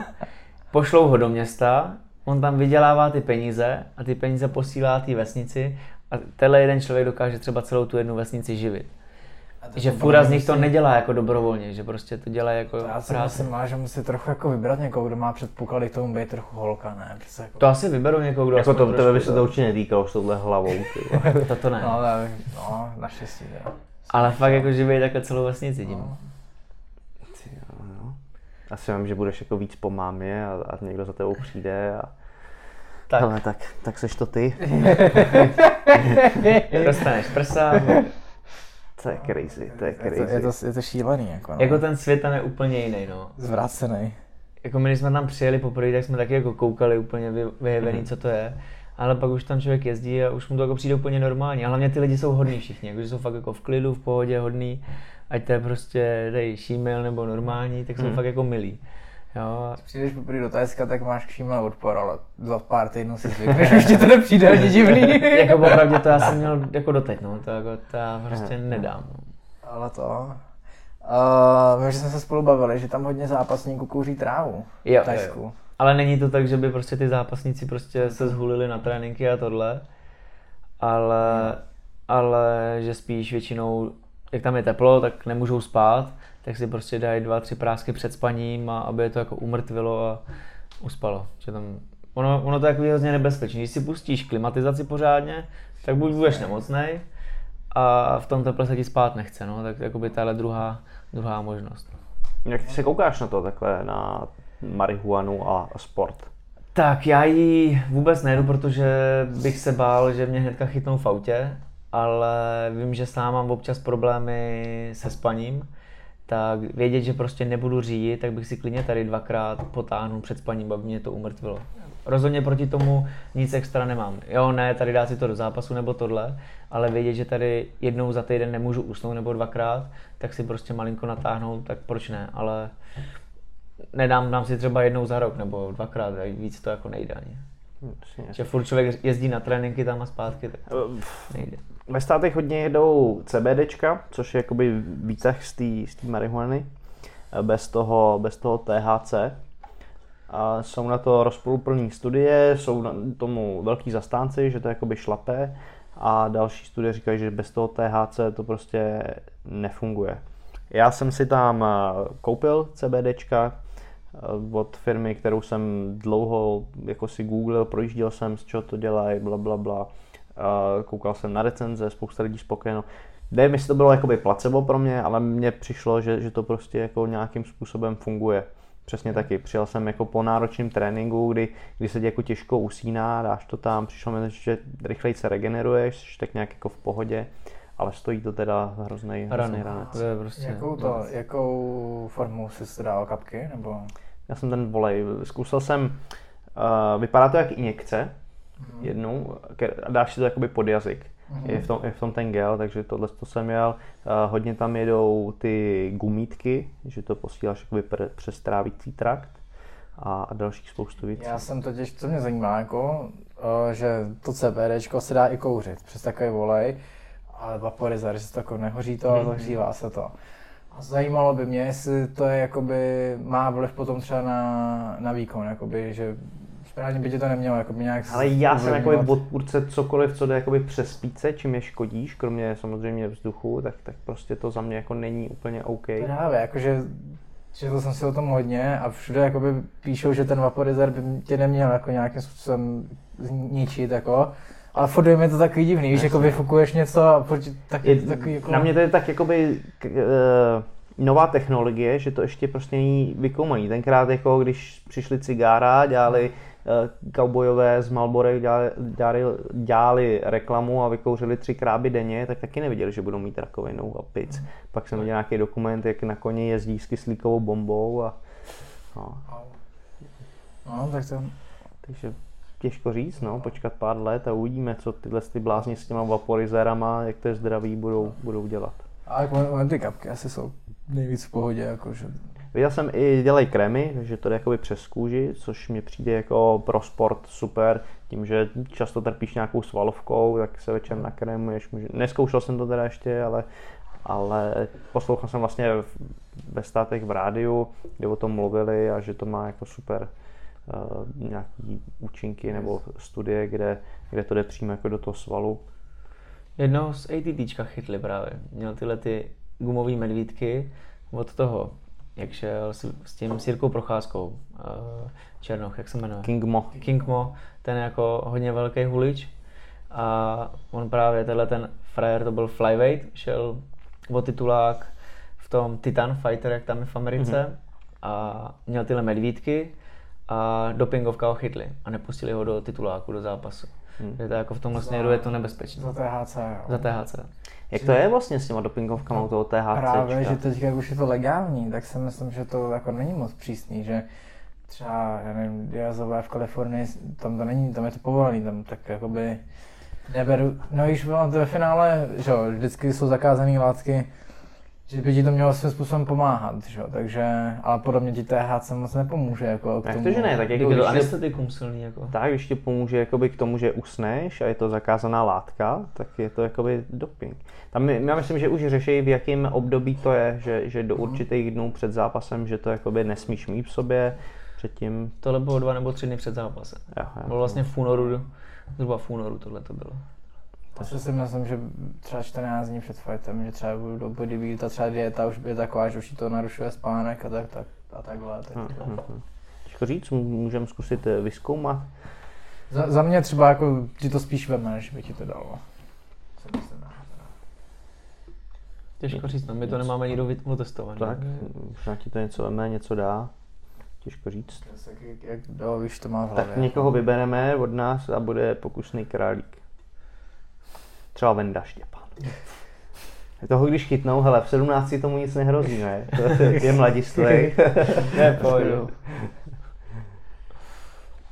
pošlou ho do města, on tam vydělává ty peníze a ty peníze posílá té vesnici a tenhle jeden člověk dokáže třeba celou tu jednu vesnici živit. Že fura z nich to nedělá jako dobrovolně, že prostě to dělá jako Já si práci. myslím, má, že musí trochu jako vybrat někoho, kdo má předpoklady k tomu být trochu holka, ne? Přece jako... To asi vyberou někoho, kdo Jako to, tebe by se to určitě netýkalo s touhle hlavou. To, to ne. No, ale, no, naštěstí, jo. Ale fakt jako živí takhle celou vesnici tím. No. Asi vím, že budeš jako víc po mámě a, a někdo za tebou přijde a... Tak, Hele, tak, tak seš to ty. dostaneš prsa, To je crazy, to je Je to, crazy. je, to, je to šílený, jako, no. jako ten svět tam je úplně jiný, no. Zvrácený. jako my, když jsme tam přijeli poprvé, tak jsme taky jako koukali úplně vy, vyjevený, co to je. Ale pak už tam člověk jezdí a už mu to jako přijde úplně normální. A hlavně ty lidi jsou hodní všichni, jako, že jsou fakt jako v klidu, v pohodě, hodní. Ať to je prostě dej šímil nebo normální, tak jsou Mhm. fakt jako milí. Jo, a Přijdeš poprvé do Tajska, tak máš kšímel odpor, ale za pár týdnů si zvykneš, už ti to nepřijde ani divný. jako opravdu to já jsem měl jako doteď, no, to, jako, to já prostě nedám. No. Ale to... Uh, vím, že jsme se spolu bavili, že tam hodně zápasníků kouří trávu Jo, v Tajsku. jo. Ale není to tak, že by prostě ty zápasníci prostě se zhulili na tréninky a tohle, ale, ale že spíš většinou, jak tam je teplo, tak nemůžou spát, tak si prostě dají dva, tři prásky před spaním, a aby je to jako umrtvilo a uspalo. Že tam, ono, ono to je jako hrozně nebezpečné. Když si pustíš klimatizaci pořádně, tak buď budeš nemocný a v tom teple se ti spát nechce, no, tak jakoby tahle druhá, druhá možnost. Jak ty se koukáš na to takhle, na marihuanu a, sport? Tak já ji vůbec nejedu, protože bych se bál, že mě hnedka chytnou v autě, ale vím, že sám mám občas problémy se spaním, tak vědět, že prostě nebudu řídit, tak bych si klidně tady dvakrát potáhnul před spaním, aby mě to umrtvilo. Rozhodně proti tomu nic extra nemám. Jo, ne, tady dát si to do zápasu nebo tohle, ale vědět, že tady jednou za týden nemůžu usnout nebo dvakrát, tak si prostě malinko natáhnout, tak proč ne, ale nedám, dám si třeba jednou za rok nebo dvakrát, a víc to jako nejde ani. Jasně. Že furt člověk jezdí na tréninky tam a zpátky, tak to nejde. Ve státech hodně jedou CBDčka, což je jakoby výtah z té marihuany, eh, bez toho, bez toho THC. A jsou na to rozporuplné studie, jsou na tomu velký zastánci, že to jakoby šlapé a další studie říkají, že bez toho THC to prostě nefunguje. Já jsem si tam eh, koupil CBDčka eh, od firmy, kterou jsem dlouho jako si googlil, projížděl jsem, z čeho to dělají, bla, bla, bla. Eh, Koukal jsem na recenze, spousta lidí spokojeno. Nevím, jestli to bylo jakoby placebo pro mě, ale mně přišlo, že, že to prostě jako nějakým způsobem funguje. Přesně taky. Přijel jsem jako po náročném tréninku, kdy, kdy se ti jako těžko usíná, dáš to tam, přišlo mi, že rychleji se regeneruješ, jsi tak nějak jako v pohodě, ale stojí to teda hrozný, hrozný ranec. To je prostě... Jakou, to, jakou formou jsi dal kapky? Nebo... Já jsem ten volej, zkusil jsem, uh, vypadá to jak injekce, jednu, ke- a dáš si to jakoby pod jazyk. Je, v tom, je v tom ten gel, takže tohle to jsem jel. Uh, hodně tam jedou ty gumítky, že to posíláš jakoby pre, přes trávící trakt a, a dalších spoustu věcí. Já jsem totiž, co mě zajímá, jako, eh, že to CBDčko se dá i kouřit přes takový volej, ale vaporizer, že se to jako nehoří to, ale zahřívá se to. A zajímalo by mě, jestli to je jakoby, má vliv potom třeba na, na výkon, jakoby, že správně by tě to nemělo jakoby nějak Ale já jsem ovlivňovat. odpůrce cokoliv, co jde jakoby přes spíce, čím je škodíš, kromě samozřejmě vzduchu, tak, tak prostě to za mě jako není úplně OK. Právě, jakože četl jsem si o tom hodně a všude jakoby píšou, že ten vaporizer by tě neměl jako nějakým způsobem zničit, jako. Ale furt je mi to takový divný, víš, jako vyfukuješ něco a furt tak, Je, takový jako... Na mě to je tak jakoby k, uh, nová technologie, že to ještě prostě není vykoumaný. Tenkrát jako když přišli cigára, dělali uh, cowboyové z Marlboro, dělali, dělali, dělali, reklamu a vykouřili tři kráby denně, tak taky neviděli, že budou mít rakovinou a pic. Pak jsem viděl nějaký dokument, jak na koni jezdí s kyslíkovou bombou a no, No, tak to... takže těžko říct, no, počkat pár let a uvidíme, co tyhle ty blázni s těma vaporizérama, jak to je zdraví, budou, budou dělat. A jako on- ty kapky asi jsou nejvíc v pohodě, jako že... Viděl jsem i dělají krémy, takže to jde jakoby přes kůži, což mi přijde jako pro sport super, tím, že často trpíš nějakou svalovkou, tak se večer nakrémuješ. Neskoušel jsem to teda ještě, ale, ale poslouchal jsem vlastně ve státech v rádiu, kde o tom mluvili a že to má jako super uh, nějaký účinky nebo studie, kde, kde to jde přímo jako do toho svalu. Jednoho z ATTčka chytli právě. Měl tyhle ty gumové medvídky od toho, jak šel s, s tím s Jirkou Procházkou, uh, Černoch, jak se jmenuje? King Mo. King Mo, ten je jako hodně velký hulič a on právě tenhle ten frajer, to byl flyweight, šel o titulák v tom Titan Fighter, jak tam je v Americe mm-hmm. a měl tyhle medvídky a dopingovka ho chytli a nepustili ho do tituláku, do zápasu. Hmm. Je to jako v tomhle směru je to nebezpečné. Za THC, jo. Za THC. Jak to je vlastně s těma dopingovkama u toho THC? Právě, že teď, jak už je to legální, tak si myslím, že to jako není moc přísný, že třeba, já nevím, Diazové v Kalifornii, tam to není, tam je to povolený, tam tak jakoby neberu, no víš, bylo to ve finále, že jo, vždycky jsou zakázané látky, že by ti to mělo svým způsobem pomáhat, že jo, takže, ale podobně ti THC moc nepomůže, jako k Jak tomu. to, že ne? Tak jako když to anestetikum silný, jako. tak, když ti pomůže jakoby k tomu, že usneš a je to zakázaná látka, tak je to jakoby doping. Tam my, já myslím, že už řeší, v jakém období to je, že, že do určitých dnů před zápasem, že to jakoby nesmíš mít v sobě, předtím, Tohle bylo dva nebo tři dny před zápasem. jo, jo. Bylo vlastně v únoru, zhruba v únoru tohle to bylo. Asi si myslím, že třeba 14 dní před fightem, že třeba budu do bodybuild a třeba dieta už je taková, že už ti to narušuje spánek a tak, tak a takhle. Tak, Hm, hm, hm. Těžko říct, můžeme zkusit eh, vyzkoumat. Za, za mě třeba jako ti to spíš veme, než by ti to dalo. Co myslím. Těžko říct, no, my to nemáme nikdo otestovaný. Tak, možná ti to něco veme, něco dá. Těžko říct. Jak, jak, jak no, víš, to má v hlavě. Tak někoho vybereme od nás a bude pokusný králík. Třeba Venda Štěpán. Toho když chytnou, hele, v 17 tomu nic nehrozí, ne? To je, je mladistvý. Ne, pojdu.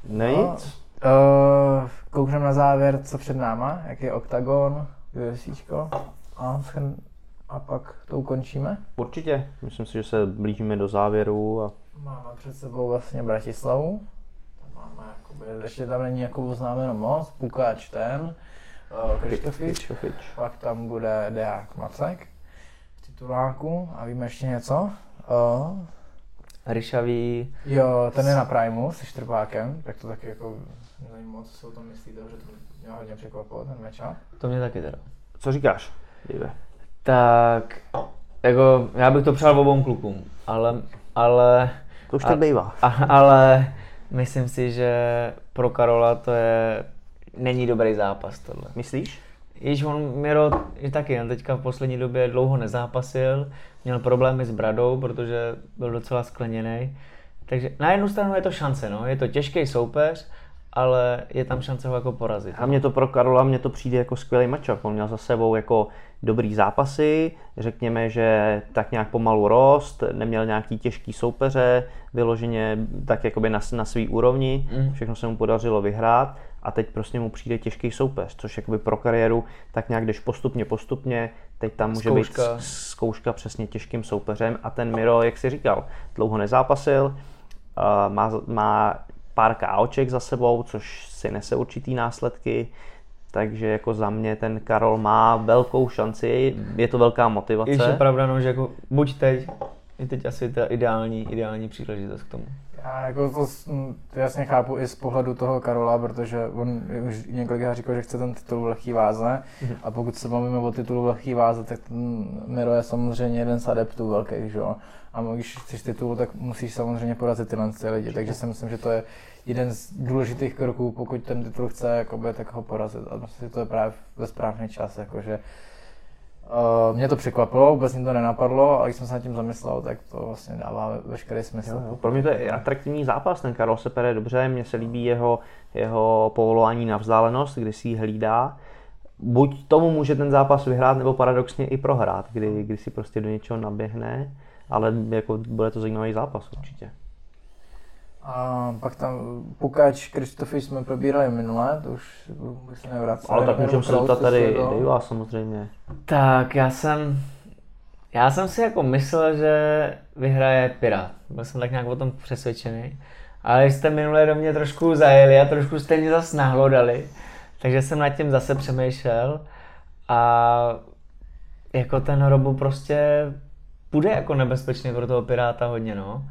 No nic. Uh, koukneme na závěr, co před náma, jak je OKTAGON, UFCčko a, a pak to ukončíme. Určitě. Myslím si, že se blížíme do závěru a Máme před sebou vlastně Bratislavu. Tam máme jakoby, ještě tam není jako oznámeno moc, Pukáč ten. Krištofič, Krištofič. pak tam bude Deák Macek v tituláku a víme ještě něco. Uh, Ryšavý, jo, ten je na Primu se Štrbákem, tak to taky jako nevím moc, co si o tom myslíte, že to mě hodně překvapilo ten matchup. to mě taky teda. Co říkáš, Dave? Tak, jako já bych to přál obou klukům, ale, ale, To už tak bývá. a, ale myslím si, že pro Karola to je, není dobrý zápas tohle. Myslíš? Již on Miro i taky, on teďka v poslední době dlouho nezápasil, měl problémy s bradou, protože byl docela skleněný. Takže na jednu stranu je to šance, no. je to těžký soupeř, ale je tam šance ho jako porazit. A mě to pro Karola, mně to přijde jako skvělý matchup. On měl za sebou jako dobrý zápasy, řekněme, že tak nějak pomalu rost, neměl nějaký těžký soupeře, vyloženě tak jakoby na, na svý úrovni, Mm. všechno se mu podařilo vyhrát a teď prostě mu přijde těžký soupeř, což jakoby pro kariéru tak nějak jdeš postupně, postupně, teď tam může Zkouška. být zkouška přesně těžkým soupeřem a ten Miro, jak si říkal, dlouho nezápasil, má, má pár KOček za sebou, což si nese určitý následky, takže jako za mě ten Karol má velkou šanci, je to velká motivace. Když je pravda, no, že jako buď teď, je teď asi ta ideální, ideální příležitost k tomu. Já jako to, jasně chápu i z pohledu toho Karola, protože on už několikrát říkal, že chce ten titul v lehký váze Mhm. a pokud se bavíme o titulu v lehký váze, tak Miro je samozřejmě jeden z adeptů velkých, že jo. A když chceš titul, tak musíš samozřejmě porazit tyhle ty lidi, takže si myslím, že to je jeden z důležitých kroků, pokud ten titul chce, jakoby, tak ho porazit. A myslím, že to je právě ve správný čas, jakože Uh, mě to překvapilo, vůbec mě to nenapadlo, ale když jsem se nad tím zamyslel, tak to vlastně dává ve- veškerý smysl. Jo, jo. Pro mě to je atraktivní zápas, ten Karol se pere dobře, mně se líbí jeho, jeho povolování na vzdálenost, kdy si ji hlídá. Buď tomu může ten zápas vyhrát, nebo paradoxně i prohrát, kdy, kdy si prostě do něčeho naběhne, ale jako bude to zajímavý zápas určitě. A pak tam Pukač, Kristofiš jsme probírali minule, to už bych se nevracel. Ale tak můžeme se zeptat tady. Davea samozřejmě. Tak já jsem, já jsem si jako myslel, že vyhraje Pirát. Byl jsem tak nějak o tom přesvědčený. Ale jste minule do mě trošku zajeli a trošku jste mě zase nahlodali. Takže jsem nad tím zase přemýšlel. A jako ten Robo prostě bude jako nebezpečný pro toho Piráta hodně, no.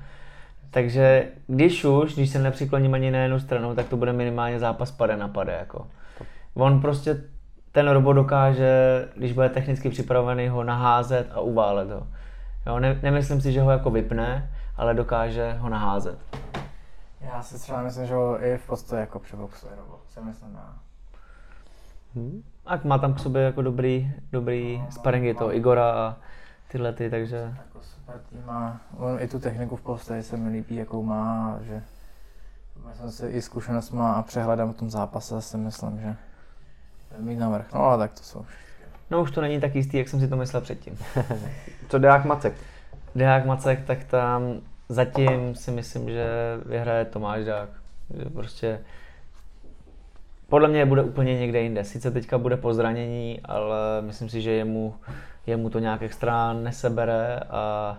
Takže když už, když se nepřikloním ani na jednu stranu, tak to bude minimálně zápas pade na pade, jako. On prostě, ten robot dokáže, když bude technicky připravený, ho naházet a uválet ho. Jo, ne, nemyslím si, že ho jako vypne, ale dokáže ho naházet. Já si třeba myslím, že ho i v podstatě jako přeboxuje, nebo si myslím já. Hm? A má tam k sobě jako dobrý, dobrý sparingy toho Igora a tyhle ty, takže Jako super tým má, on i tu techniku v podstatě se mi líbí, jakou má, že já jsem si i zkušenost má a přehledem v tom zápase si myslím, že mít navrh. No ale tak to jsou už. no už to není tak jistý, jak jsem si to myslel předtím. Co Deák Macek? Dehák Macek, tak tam zatím si myslím, že vyhraje Tomáš Dák. Že prostě podle mě bude úplně někde jinde. Sice teďka bude po zranění, ale myslím si, že jemu, jemu to nějak extra nesebere a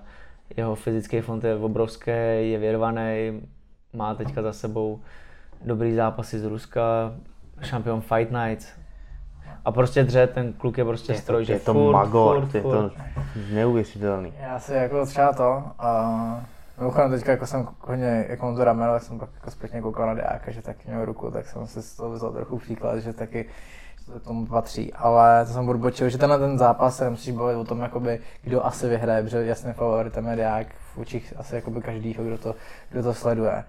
jeho fyzický fond je obrovský, je vyrvaný, má teďka za sebou dobrý zápasy z Ruska, šampion Fight Nights. A prostě dře, ten kluk je prostě Je to, stroj, že je to furt, magor, furt, je furt. to neuvěřitelný. Já si jako třeba to, a mimochodem teďka jako jsem hodně, jak mám to rameno, tak jsem pak jako zpětně koukal na Deáka, že taky měl ruku, tak jsem si z toho vzal trochu příklad, že taky tomu patří, ale to jsem odbočil, že tenhle ten zápas se musíš bavit o tom, jakoby, kdo asi vyhraje, protože jasně favoritem je Deák v očích asi jakoby každýho, kdo to, kdo to sleduje.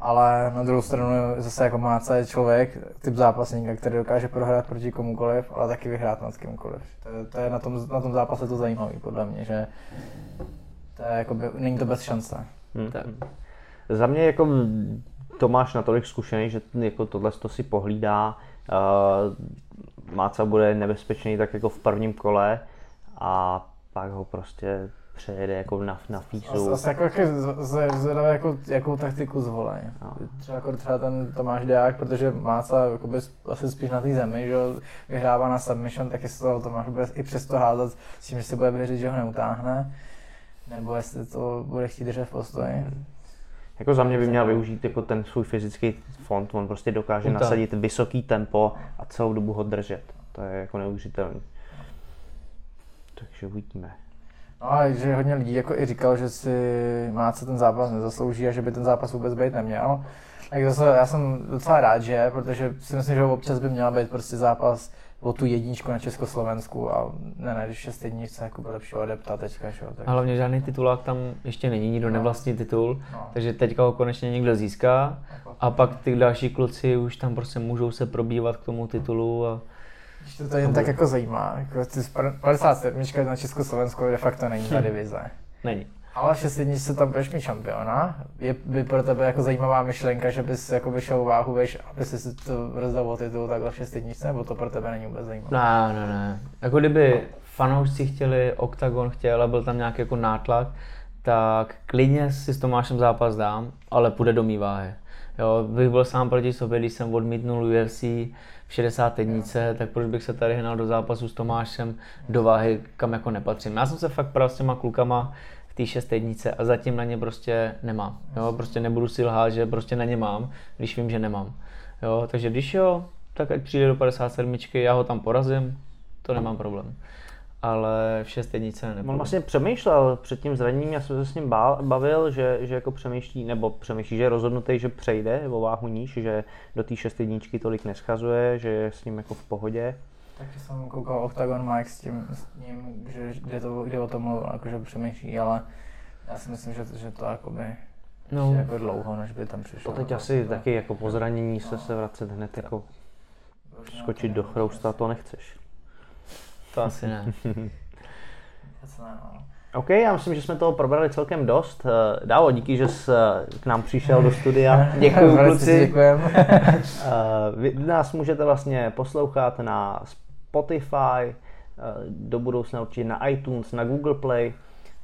Ale na druhou stranu zase jako má celý člověk, typ zápasníka, který dokáže prohrát proti komukoliv, ale taky vyhrát nad kýmkoliv. To, je- to je na tom, na tom zápase to zajímavé podle mě, že to je jakoby, není to bez šance. Hm. Tak. Za mě jako Tomáš natolik zkušený, že jako tohle to si pohlídá. Uh, Máca bude nebezpečný tak jako v prvním kole a pak ho prostě přejede jako na, na físu. asi jako, z- zvědavý, jako, jakou taktiku zvolí. No. Třeba, jako třeba ten Tomáš Deák, protože má se jakoby, asi spíš na té zemi, že vyhrává na submission, tak jestli to Tomáš bude i přesto házet s tím, že si bude věřit, že ho neutáhne, nebo jestli to bude chtít držet v postoji. Jako za mě by měl využít jako ten svůj fyzický fond, on prostě dokáže Uta. nasadit vysoký tempo a celou dobu ho držet. To je jako neuvěřitelný. Takže uvidíme. No a že hodně lidí jako i říkal, že si má co ten zápas nezaslouží a že by ten zápas vůbec být neměl. Tak zase já jsem docela rád, že, protože si myslím, že občas by měl být prostě zápas o tu jedničku na Československu a ne, ne, když šest jedničce jako by lepšího adepta teďka, že jo. Tak, A hlavně žádný titulák tam ještě není, nikdo No. nevlastní titul, no, takže teďka ho konečně někdo získá a pak ty další kluci už tam prostě můžou se probívat k tomu titulu a Když to tady jen tak jako zajímá, jako ty z 57 na Československu de facto není ta divize. není. Ale šest jedničce tam budeš mít šampiona. Je by pro tebe jako zajímavá myšlenka, že bys jako vyšel váhu, veš, aby si to rozdal o titul takhle v šest jedničce, nebo to pro tebe není vůbec zajímavé? Ne, ne, ne. Jako kdyby fanoušci chtěli, Octagon chtěl a byl tam nějaký jako nátlak, tak klidně si s Tomášem zápas dám, ale půjde do mý váhy. Jo, bych byl sám proti sobě, když jsem odmítnul UFC v 61, tak proč bych se tady hnal do zápasu s Tomášem do váhy, kam jako nepatřím. Já jsem se fakt pral s těma klukama té 61 a zatím na ně prostě nemám. Jo, prostě nebudu si lhát, že prostě na ně mám, když vím, že nemám. Jo, takže když jo, tak ať přijde do 57, já ho tam porazím, to nemám problém. Ale v 6 jednice nepůjdu. On vlastně přemýšlel před tím zraněním, já jsem se s ním bál, bavil, že, že jako přemýšlí, nebo přemýšlí, že je rozhodnutý, že přejde o váhu níž, že do té šest jedničky tolik neschazuje, že je s ním jako v pohodě. Takže jsem koukal Octagon Mike s tím, s ním, že kde, to, kde o tom mluvil, jakože přemýšlí, ale já si myslím, že, že to jakoby No, no. jako dlouho, než by tam přišel. To teď asi to- taky jako po zranění se se vracet hned jako skočit do chrousta, to nechceš. to asi ne. No. OK, já myslím, že jsme toho probrali celkem dost. Eh, Dávo, díky, že jsi eh, k nám přišel do studia. Děkuji, kluci. Děkujem. Eh, Vy nás můžete vlastně poslouchat na Spotify, eh, do budoucna určitě na iTunes, na Google Play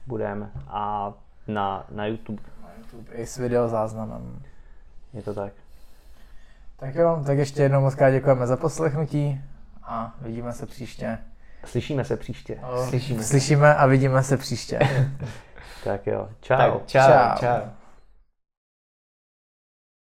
budeme a na, na YouTube. Na YouTube i s videozáznamem. Je to tak. Tak jo, tak ještě jednou moc děkujeme za poslechnutí a vidíme se příště. Slyšíme se příště. Slyšíme. Slyšíme a vidíme se příště. Tak jo, čau. Tak čau, Čau. čau.